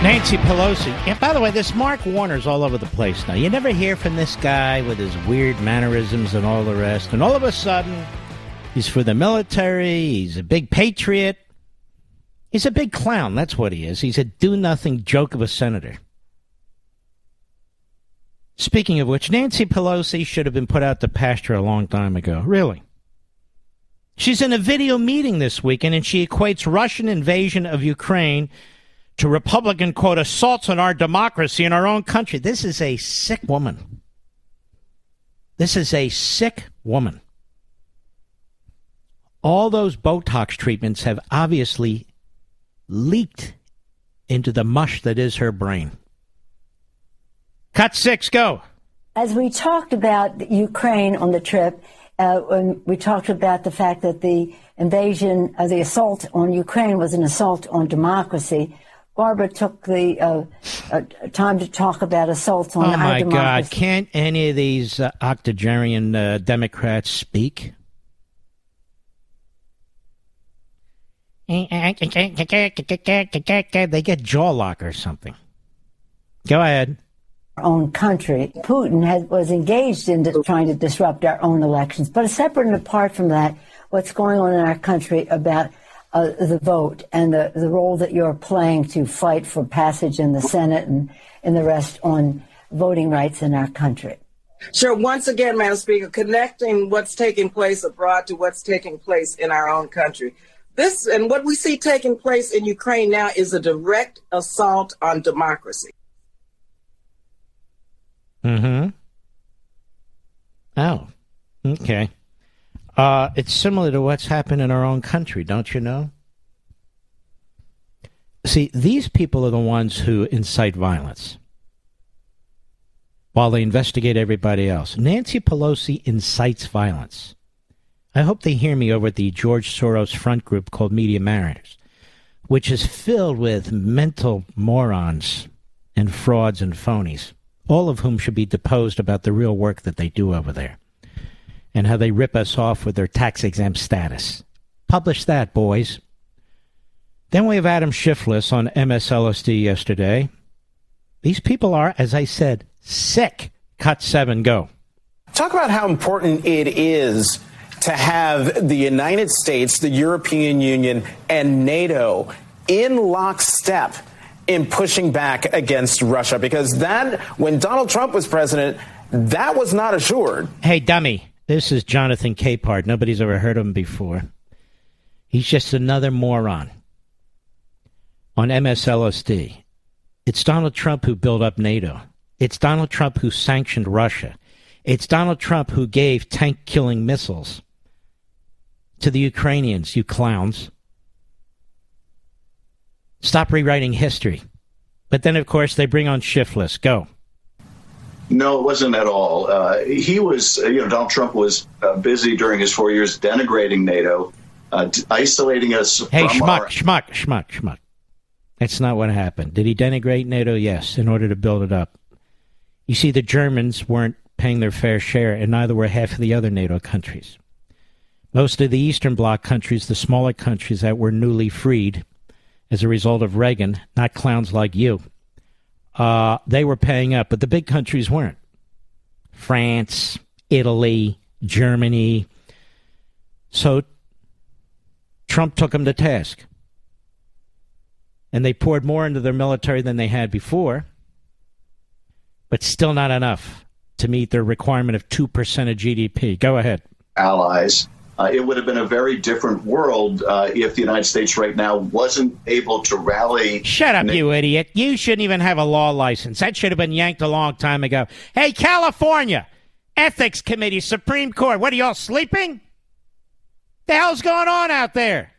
S1: Nancy Pelosi. And by the way, this Mark Warner's all over the place now. You never hear from this guy with his weird mannerisms and all the rest. And all of a sudden, He's for the military. He's a big patriot. He's a big clown. That's what he is. He's a do nothing joke of a senator. Speaking of which, Nancy Pelosi should have been put out to pasture a long time ago. Really. She's in a video meeting this weekend and she equates Russian invasion of Ukraine to Republican, quote, assaults on our democracy in our own country. This is a sick woman. This is a sick woman all those Botox treatments have obviously leaked into the mush that is her brain. Cut six, go.
S14: As we talked about Ukraine on the trip, uh, when we talked about the fact that the invasion, uh, the assault on Ukraine was an assault on democracy. Barbara took the uh, uh, time to talk about assaults on
S1: oh
S14: our
S1: my
S14: democracy.
S1: God! Can't any of these uh, octogenarian uh, Democrats speak? They get jaw lock or something. Go ahead.
S14: Our own country. Putin had, was engaged in trying to disrupt our own elections. But separate and apart from that, what's going on in our country about uh, the vote and the, the role that you're playing to fight for passage in the Senate and in the rest on voting rights in our country.
S15: Sure. Once again, Madam Speaker, connecting what's taking place abroad to what's taking place in our own country. This and what we see taking place in Ukraine now is a direct assault on democracy.
S1: Mm-hmm. Oh, okay. Uh, it's similar to what's happened in our own country, don't you know? See, these people are the ones who incite violence while they investigate everybody else. Nancy Pelosi incites violence. I hope they hear me over at the George Soros front group called Media Matters, which is filled with mental morons and frauds and phonies, all of whom should be deposed about the real work that they do over there and how they rip us off with their tax exempt status. Publish that, boys. Then we have Adam Shifless on MSLSD yesterday. These people are, as I said, sick. Cut seven, go.
S16: Talk about how important it is to have the United States, the European Union, and NATO in lockstep in pushing back against Russia. Because that, when Donald Trump was president, that was not assured.
S1: Hey, dummy. This is Jonathan Capehart. Nobody's ever heard of him before. He's just another moron on MSLSD. It's Donald Trump who built up NATO. It's Donald Trump who sanctioned Russia. It's Donald Trump who gave tank killing missiles to the Ukrainians, you clowns. Stop rewriting history. But then, of course, they bring on Shifless. Go.
S17: No, it wasn't at all. Uh, he was, uh, you know, Donald Trump was uh, busy during his four years denigrating NATO, uh, isolating us.
S1: Hey, schmuck,
S17: our-
S1: schmuck, schmuck, schmuck. That's not what happened. Did he denigrate NATO? Yes, in order to build it up. You see, the Germans weren't paying their fair share, and neither were half of the other NATO countries. Most of the Eastern Bloc countries, the smaller countries that were newly freed as a result of Reagan, not clowns like you, uh, they were paying up, but the big countries weren't. France, Italy, Germany. So Trump took them to task. And they poured more into their military than they had before, but still not enough to meet their requirement of 2% of GDP. Go ahead.
S17: allies. Uh, it would have been a very different world uh, if the United States right now wasn't able to rally.
S1: Shut up, you idiot. You shouldn't even have a law license. That should have been yanked a long time ago. Hey, California, Ethics Committee, Supreme Court, what are y'all sleeping? The hell's going on out there?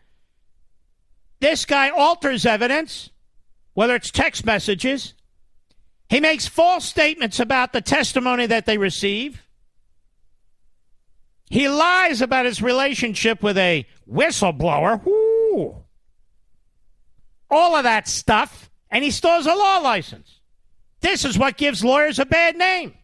S1: This guy alters evidence, whether it's text messages. He makes false statements about the testimony that they receive. He lies about his relationship with a whistleblower. All of that stuff. And he has a law license. This is what gives lawyers a bad name.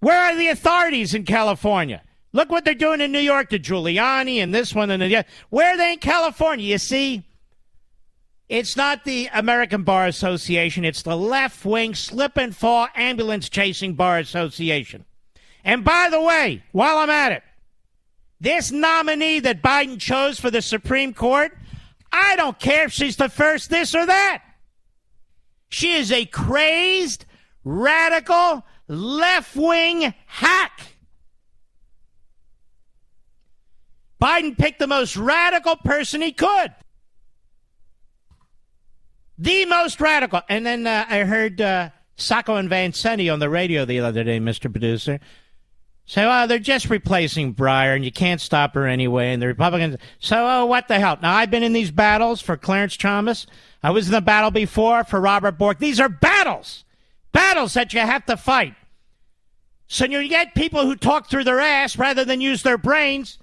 S1: Where are the authorities in California? Look what they're doing in New York to Giuliani and this one and the other. Where are they in California? You see, it's not the American Bar Association, it's the left wing slip and fall ambulance chasing bar association. And by the way, while I'm at it, this nominee that Biden chose for the Supreme Court, I don't care if she's the first this or that. She is a crazed, radical, left wing hack. Biden picked the most radical person he could. The most radical. And then uh, I heard uh, Sacco and Vanzetti on the radio the other day, Mr. Producer. Say, well, uh, they're just replacing Breyer and you can't stop her anyway. And the Republicans, so, oh, what the hell? Now, I've been in these battles for Clarence Thomas. I was in the battle before for Robert Bork. These are battles, battles that you have to fight. So you get people who talk through their ass rather than use their brains.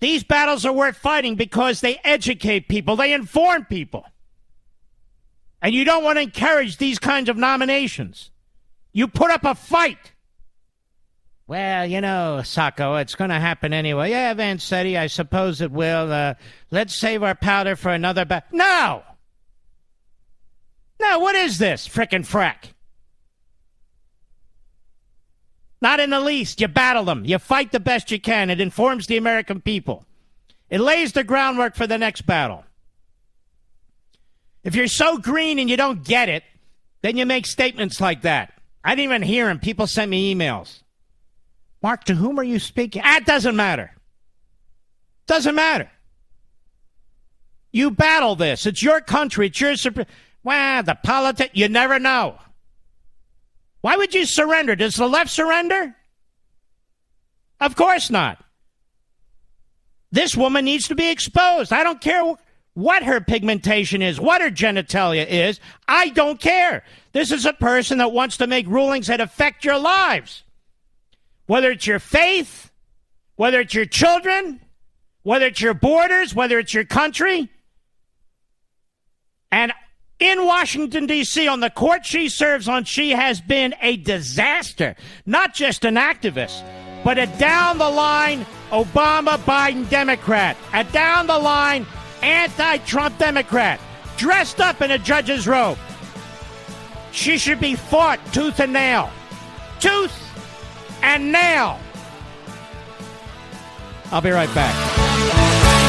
S1: These battles are worth fighting because they educate people, they inform people. And you don't want to encourage these kinds of nominations. You put up a fight. Well, you know, Sacco, it's going to happen anyway. Yeah, Vanzetti, I suppose it will. Uh, let's save our powder for another battle. No! No, what is this, frickin' frack? Not in the least. You battle them. You fight the best you can. It informs the American people. It lays the groundwork for the next battle. If you're so green and you don't get it, then you make statements like that. I didn't even hear him. People sent me emails. Mark, to whom are you speaking? Ah, it doesn't matter. Doesn't matter. You battle this. It's your country. It's your. Supreme. Well, the politics, you never know. Why would you surrender? Does the left surrender? Of course not. This woman needs to be exposed. I don't care what her pigmentation is, what her genitalia is. I don't care. This is a person that wants to make rulings that affect your lives whether it's your faith, whether it's your children, whether it's your borders, whether it's your country. And in Washington, D.C., on the court she serves on, she has been a disaster. Not just an activist, but a down the line Obama Biden Democrat, a down the line anti Trump Democrat, dressed up in a judge's robe. She should be fought tooth and nail. Tooth and now. I'll be right back.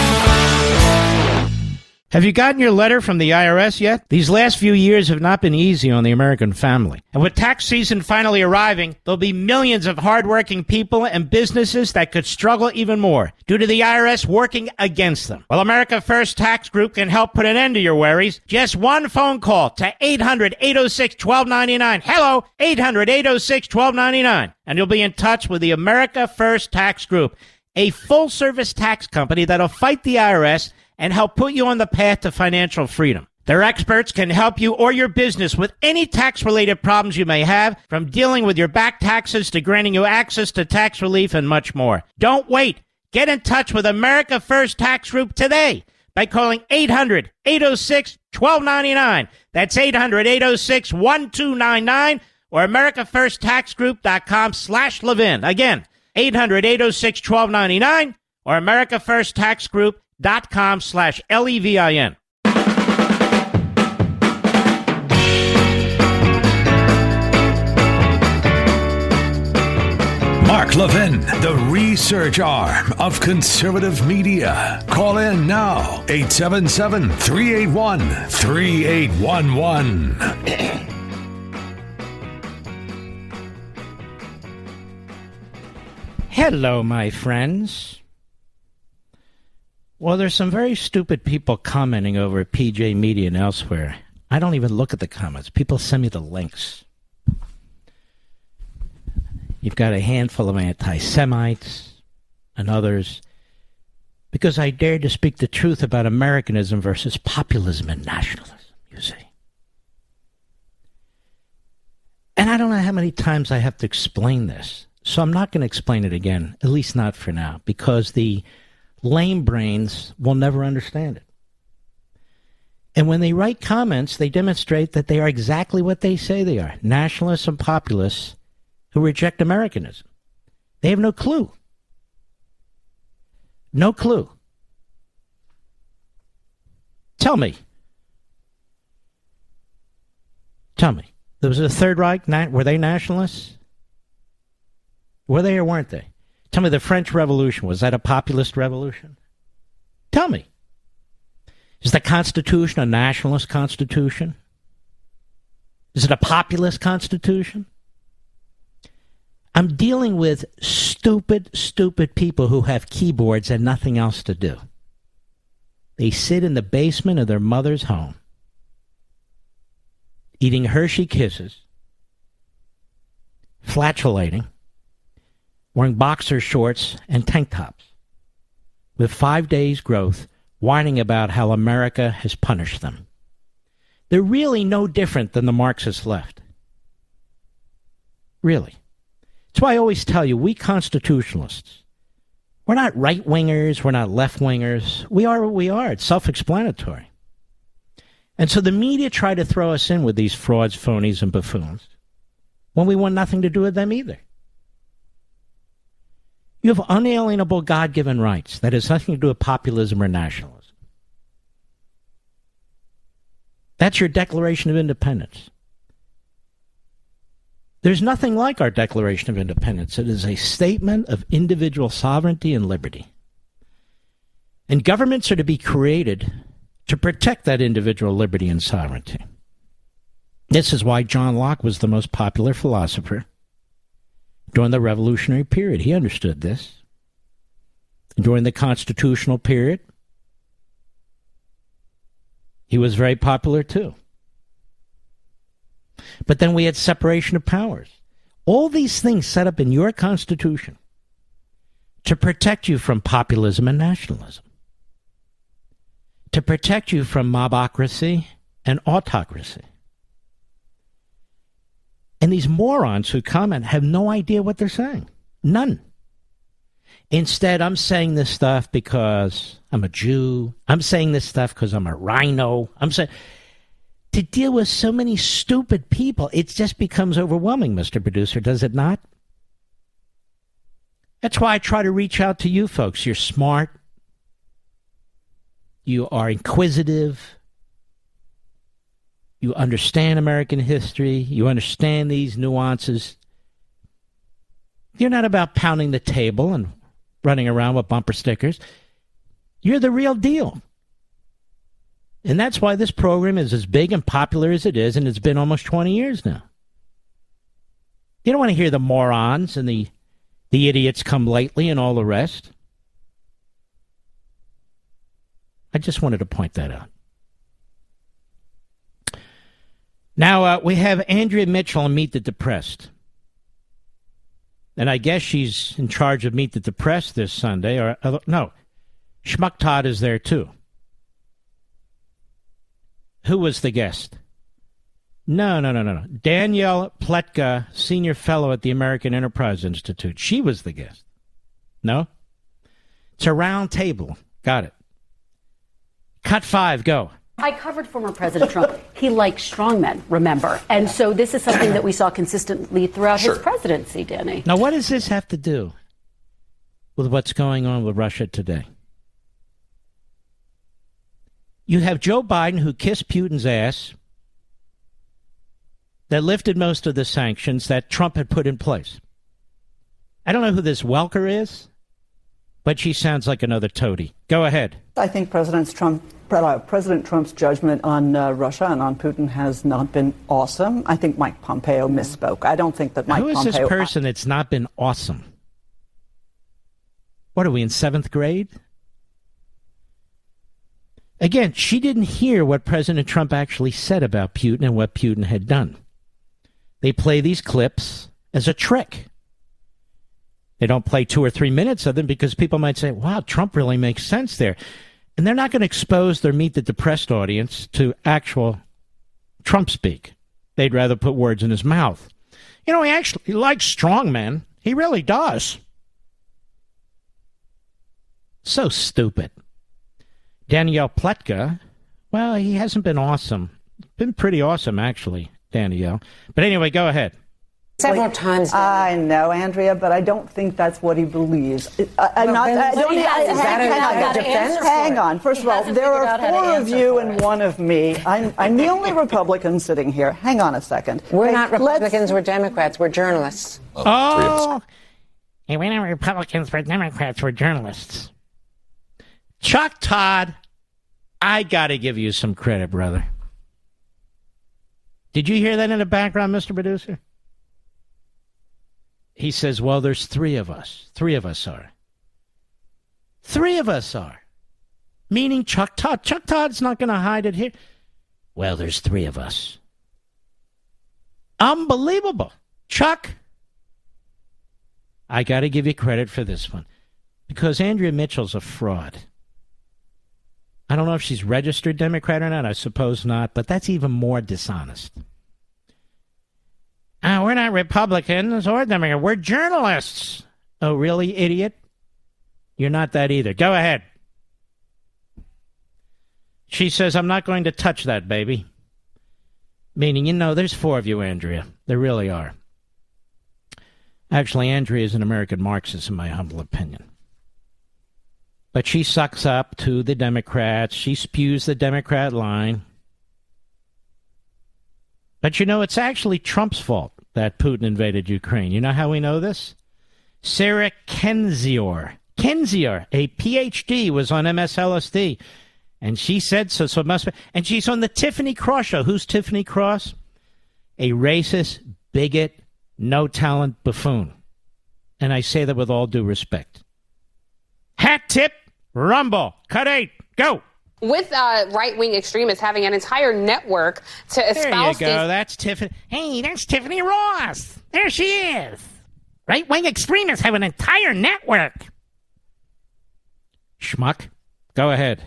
S1: Have you gotten your letter from the IRS yet? These last few years have not been easy on the American family. And with tax season finally arriving, there'll be millions of hardworking people and businesses that could struggle even more due to the IRS working against them. Well, America First Tax Group can help put an end to your worries. Just one phone call to 800 806 1299. Hello, 800 806 1299. And you'll be in touch with the America First Tax Group, a full service tax company that'll fight the IRS and help put you on the path to financial freedom. Their experts can help you or your business with any tax related problems you may have, from dealing with your back taxes to granting you access to tax relief and much more. Don't wait. Get in touch with America First Tax Group today by calling 800 806 1299. That's 800 806 1299 or AmericaFirstTaxGroup.com slash Levin. Again, 800 806 1299 or AmericaFirstTaxGroup.com dot com slash L-E-V-I-N.
S6: Mark Levin, the research arm of conservative media. Call in now, 877 381 3811.
S1: Hello, my friends. Well, there's some very stupid people commenting over at PJ Media and elsewhere. I don't even look at the comments. People send me the links. You've got a handful of anti Semites and others because I dared to speak the truth about Americanism versus populism and nationalism, you see. And I don't know how many times I have to explain this. So I'm not going to explain it again, at least not for now, because the lame brains will never understand it. And when they write comments, they demonstrate that they are exactly what they say they are nationalists and populists who reject Americanism. They have no clue. No clue. Tell me. Tell me. There was a Third Reich. Were they nationalists? Were they or weren't they? Tell me the French Revolution, was that a populist revolution? Tell me. Is the Constitution a nationalist constitution? Is it a populist constitution? I'm dealing with stupid, stupid people who have keyboards and nothing else to do. They sit in the basement of their mother's home, eating Hershey kisses, flatulating, wearing boxer shorts and tank tops with five days' growth, whining about how America has punished them. They're really no different than the Marxist left. Really. That's why I always tell you, we constitutionalists, we're not right wingers, we're not left wingers. We are what we are. It's self explanatory. And so the media try to throw us in with these frauds, phonies, and buffoons when we want nothing to do with them either. You have unalienable God given rights. That has nothing to do with populism or nationalism. That's your Declaration of Independence. There's nothing like our Declaration of Independence. It is a statement of individual sovereignty and liberty. And governments are to be created to protect that individual liberty and sovereignty. This is why John Locke was the most popular philosopher during the Revolutionary period. He understood this. During the Constitutional period, he was very popular too. But then we had separation of powers. All these things set up in your Constitution to protect you from populism and nationalism, to protect you from mobocracy and autocracy. And these morons who comment have no idea what they're saying. None. Instead, I'm saying this stuff because I'm a Jew. I'm saying this stuff because I'm a RINO. I'm saying to deal with so many stupid people, it just becomes overwhelming, Mr. Producer, does it not? That's why I try to reach out to you folks. You're smart. You are inquisitive. You understand American history. You understand these nuances. You're not about pounding the table and running around with bumper stickers. You're the real deal. And that's why this program is as big and popular as it is, and it's been almost 20 years now. You don't want to hear the morons and the, the idiots come lately and all the rest. I just wanted to point that out. Now, uh, we have Andrea Mitchell on Meet the Depressed. And I guess she's in charge of Meet the Depressed this Sunday. Or uh, No, Schmuck Todd is there too. Who was the guest? No, no, no, no, no. Danielle Pletka, senior fellow at the American Enterprise Institute. She was the guest. No? It's a round table. Got it. Cut five, go.
S18: I covered former President Trump. he likes strongmen, remember? And so this is something that we saw consistently throughout sure. his presidency, Danny.
S1: Now, what does this have to do with what's going on with Russia today? You have Joe Biden who kissed Putin's ass, that lifted most of the sanctions that Trump had put in place. I don't know who this Welker is, but she sounds like another toady. Go ahead.
S19: I think President Trump uh, President Trump's judgment on uh, Russia and on Putin has not been awesome. I think Mike Pompeo misspoke. I don't think that Mike Pompeo
S1: Who is
S19: Pompeo.
S1: this person that's not been awesome? What are we in seventh grade? Again, she didn't hear what President Trump actually said about Putin and what Putin had done. They play these clips as a trick. They don't play two or three minutes of them because people might say, wow, Trump really makes sense there. And they're not going to expose their Meet the Depressed audience to actual Trump speak. They'd rather put words in his mouth. You know, he actually he likes strong men. He really does. So stupid. Danielle Pletka, well, he hasn't been awesome. Been pretty awesome, actually, Danielle. But anyway, go ahead.
S19: Several times. I know, Andrea, but I don't think that's what he believes. Uh, uh, uh, I, am not. I don't, hang, hang on. First of all, there are four of you and one of me. I'm, I'm the only Republican sitting here. Hang on a second.
S20: We're hey, not Republicans. We're Democrats. We're journalists.
S1: Oh. oh. Hey, we're not Republicans. We're Democrats. We're journalists. Chuck Todd, I got to give you some credit, brother. Did you hear that in the background, Mr. Producer? He says, Well, there's three of us. Three of us are. Three of us are. Meaning Chuck Todd. Chuck Todd's not going to hide it here. Well, there's three of us. Unbelievable. Chuck, I got to give you credit for this one because Andrea Mitchell's a fraud. I don't know if she's registered Democrat or not. I suppose not, but that's even more dishonest. Uh, we're not Republicans or Democrats. We're journalists. Oh, really, idiot? You're not that either. Go ahead. She says, I'm not going to touch that baby. Meaning, you know, there's four of you, Andrea. There really are. Actually, Andrea is an American Marxist, in my humble opinion. But she sucks up to the Democrats. She spews the Democrat line. But you know, it's actually Trump's fault that Putin invaded Ukraine. You know how we know this? Sarah Kendzior. Kendzior, a PhD, was on MSLSD. And she said so, so it must be. And she's on the Tiffany Cross show. Who's Tiffany Cross? A racist, bigot, no talent buffoon. And I say that with all due respect. Hat tip, rumble, cut eight, go.
S21: With uh, right wing extremists having an entire network to espouse.
S1: There you go.
S21: These-
S1: that's Tiffany. Hey, that's Tiffany Ross. There she is. Right wing extremists have an entire network. Schmuck, go ahead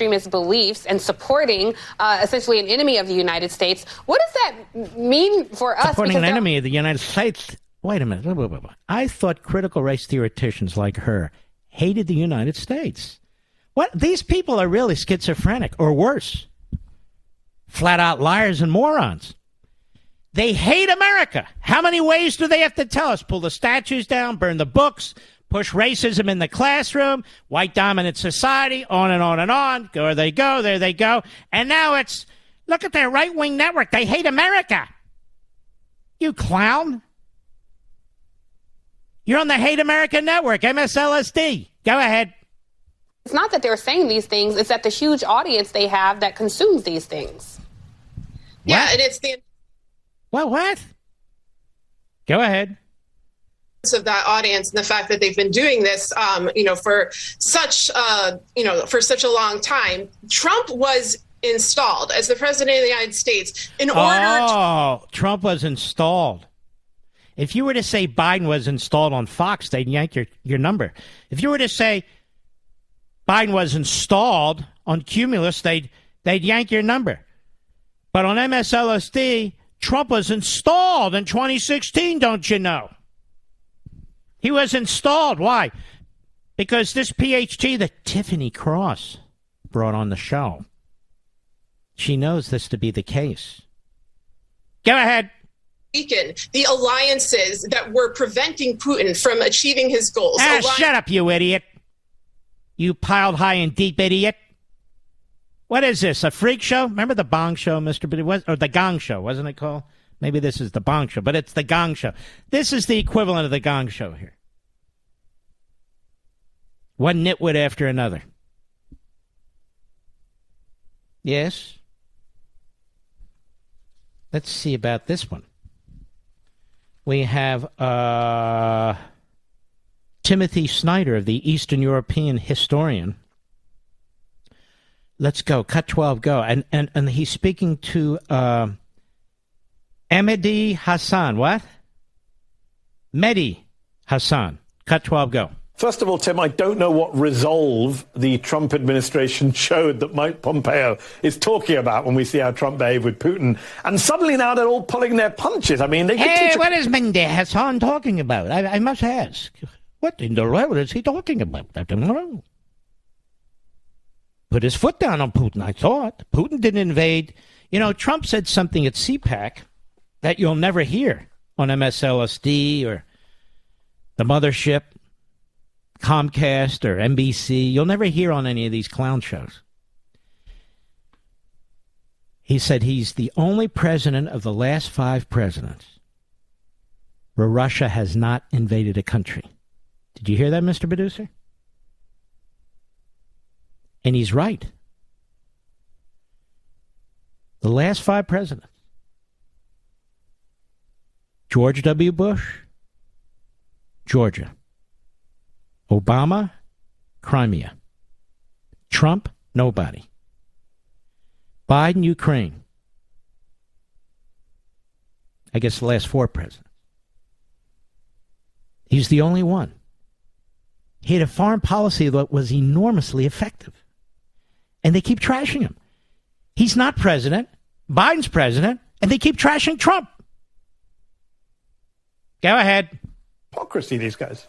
S21: extremist beliefs and supporting uh, essentially an enemy of the United States. What does that mean for us?
S1: Supporting an enemy of the United States. Wait a minute. I thought critical race theoreticians like her hated the United States. What? These people are really schizophrenic or worse. Flat out liars and morons. They hate America. How many ways do they have to tell us? Pull the statues down, burn the books, push racism in the classroom, white dominant society, on and on and on. There they go, there they go. And now it's look at their right wing network. They hate America. You clown. You're on the Hate America Network, MSLSD. Go ahead.
S21: It's not that they're saying these things, it's that the huge audience they have that consumes these things.
S22: Yeah, and it's the
S1: Well, what? Go ahead
S22: of that audience and the fact that they've been doing this, um, you know, for such, uh, you know, for such a long time. Trump was installed as the president of the United States in order.
S1: Oh, to- Trump was installed. If you were to say Biden was installed on Fox, they'd yank your, your number. If you were to say Biden was installed on Cumulus, they'd they'd yank your number. But on MSLSD, Trump was installed in 2016, don't you know? He was installed. Why? Because this PhD that Tiffany Cross brought on the show, she knows this to be the case. Go ahead.
S22: The alliances that were preventing Putin from achieving his goals.
S1: Ah, shut up, you idiot. You piled high and deep idiot. What is this? A freak show? Remember the Bong show, Mr. But it was or the Gong show, wasn't it called? Maybe this is the Bong Show, but it's the Gong Show. This is the equivalent of the Gong Show here. One nitwit after another. Yes. Let's see about this one. We have uh, Timothy Snyder of the Eastern European Historian. Let's go. Cut 12, go. And, and, and he's speaking to. Uh, Mehdi Hasan. What? Mehdi Hasan. Cut 12, go.
S23: First of all, Tim, I don't know what resolve the Trump administration <laughs> showed that Mike Pompeo is talking about when we see how Trump behaved with Putin. And suddenly now they're all pulling their punches. I mean, they
S1: Hey,
S23: teach-
S1: what is Mehdi Hasan talking about? I, I must ask. What in the world is he talking about? I don't know. Put his foot down on Putin, I thought. Putin didn't invade. You know, Trump said something at CPAC that you'll never hear on MSLSD or the mothership, Comcast or NBC. You'll never hear on any of these clown shows. He said he's the only president of the last five presidents where Russia has not invaded a country. Did you hear that, Mr. Producer? And he's right. The last five presidents George W. Bush, Georgia. Obama, Crimea. Trump, nobody. Biden, Ukraine. I guess the last four presidents. He's the only one. He had a foreign policy that was enormously effective. And they keep trashing him. He's not president. Biden's president. And they keep trashing Trump. Go ahead.
S23: Hypocrisy, these guys.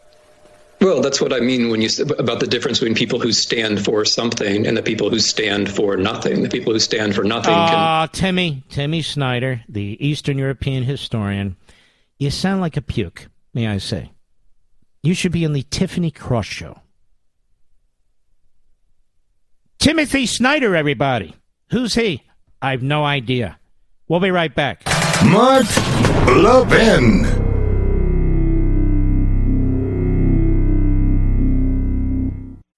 S24: Well, that's what I mean when you about the difference between people who stand for something and the people who stand for nothing. The people who stand for nothing.
S1: Ah, uh, Timmy, Timmy Snyder, the Eastern European historian. You sound like a puke, may I say? You should be in the Tiffany Cross show. Timothy Snyder, everybody. Who's he? I've no idea. We'll be right back.
S5: Mark Levin.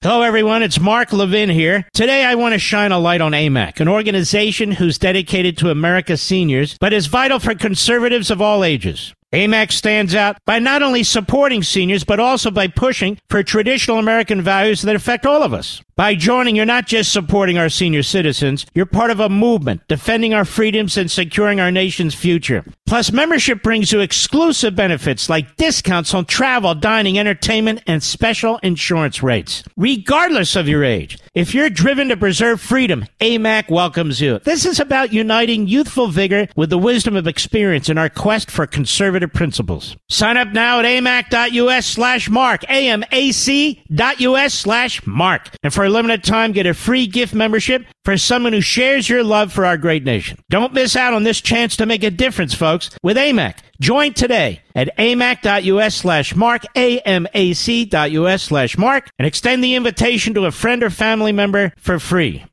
S1: Hello, everyone. It's Mark Levin here. Today, I want to shine a light on AMAC, an organization who's dedicated to America's seniors, but is vital for conservatives of all ages. AMAC stands out by not only supporting seniors, but also by pushing for traditional American values that affect all of us. By joining, you're not just supporting our senior citizens, you're part of a movement defending our freedoms and securing our nation's future. Plus, membership brings you exclusive benefits like discounts on travel, dining, entertainment, and special insurance rates, regardless of your age. If you're driven to preserve freedom, AMAC welcomes you. This is about uniting youthful vigor with the wisdom of experience in our quest for conservative principles. Sign up now at amac.us slash mark, amac.us slash mark. And for a limited time, get a free gift membership for someone who shares your love for our great nation. Don't miss out on this chance to make a difference, folks, with AMAC. Join today at amac.us slash mark, amac.us slash mark, and extend the invitation to a friend or family member for free.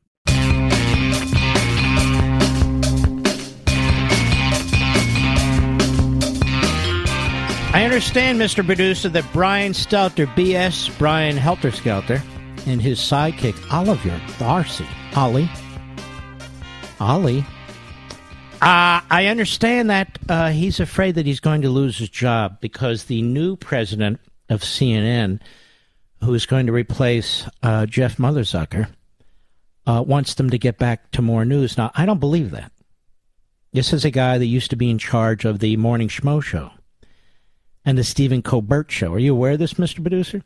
S1: I understand, Mr. Producer, that Brian Stelter, BS, Brian Helter Skelter, and his sidekick, Oliver Darcy, Ollie, Ollie, uh, I understand that uh, he's afraid that he's going to lose his job because the new president of CNN, who is going to replace uh, Jeff Motherzucker, uh, wants them to get back to more news. Now, I don't believe that. This is a guy that used to be in charge of the Morning Schmo show and the Stephen Colbert show. Are you aware of this, Mr. Producer?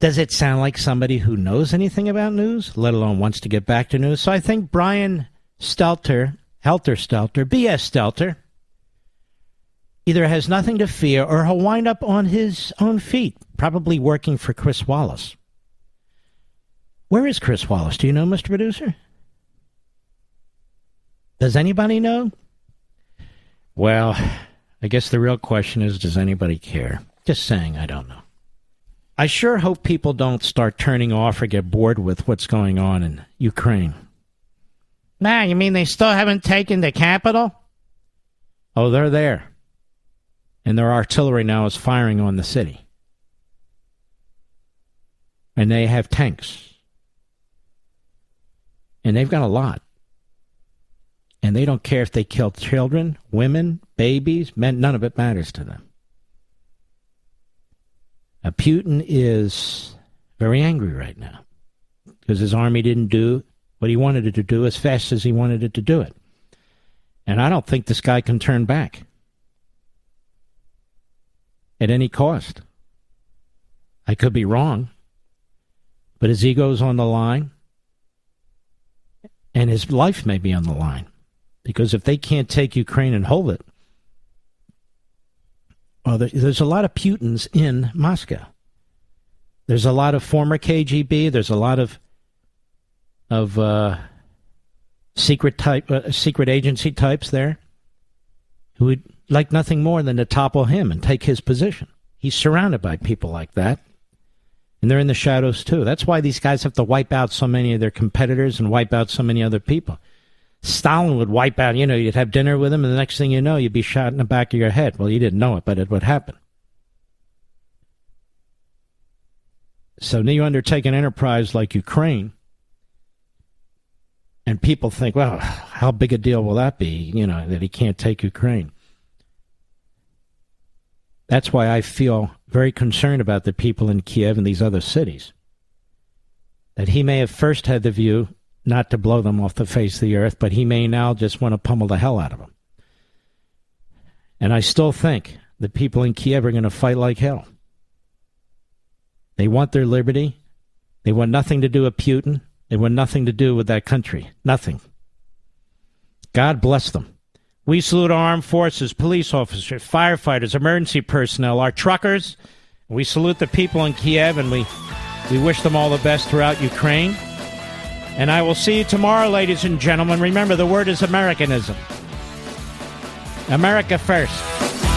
S1: Does it sound like somebody who knows anything about news, let alone wants to get back to news? So I think Brian Stelter, Helter Stelter, BS Stelter, either has nothing to fear or he'll wind up on his own feet, probably working for Chris Wallace. Where is Chris Wallace? Do you know, Mr. Producer? Does anybody know? Well, I guess the real question is does anybody care? Just saying, I don't know. I sure hope people don't start turning off or get bored with what's going on in Ukraine. Nah, you mean they still haven't taken the capital? Oh, they're there. And their artillery now is firing on the city. And they have tanks. And they've got a lot and they don't care if they kill children, women, babies, men, none of it matters to them. Now, Putin is very angry right now because his army didn't do what he wanted it to do as fast as he wanted it to do it. And I don't think this guy can turn back at any cost. I could be wrong, but his ego's on the line, and his life may be on the line. Because if they can't take Ukraine and hold it, well, there's a lot of Putins in Moscow. There's a lot of former KGB. There's a lot of of uh, secret type, uh, secret agency types there who would like nothing more than to topple him and take his position. He's surrounded by people like that, and they're in the shadows too. That's why these guys have to wipe out so many of their competitors and wipe out so many other people. Stalin would wipe out, you know, you'd have dinner with him, and the next thing you know, you'd be shot in the back of your head. Well, you didn't know it, but it would happen. So now you undertake an enterprise like Ukraine, and people think, well, how big a deal will that be, you know, that he can't take Ukraine? That's why I feel very concerned about the people in Kiev and these other cities. That he may have first had the view not to blow them off the face of the earth, but he may now just want to pummel the hell out of them. And I still think the people in Kiev are going to fight like hell. They want their liberty. They want nothing to do with Putin. They want nothing to do with that country. Nothing. God bless them. We salute our armed forces, police officers, firefighters, emergency personnel, our truckers. We salute the people in Kiev and we, we wish them all the best throughout Ukraine. And I will see you tomorrow, ladies and gentlemen. Remember, the word is Americanism. America first.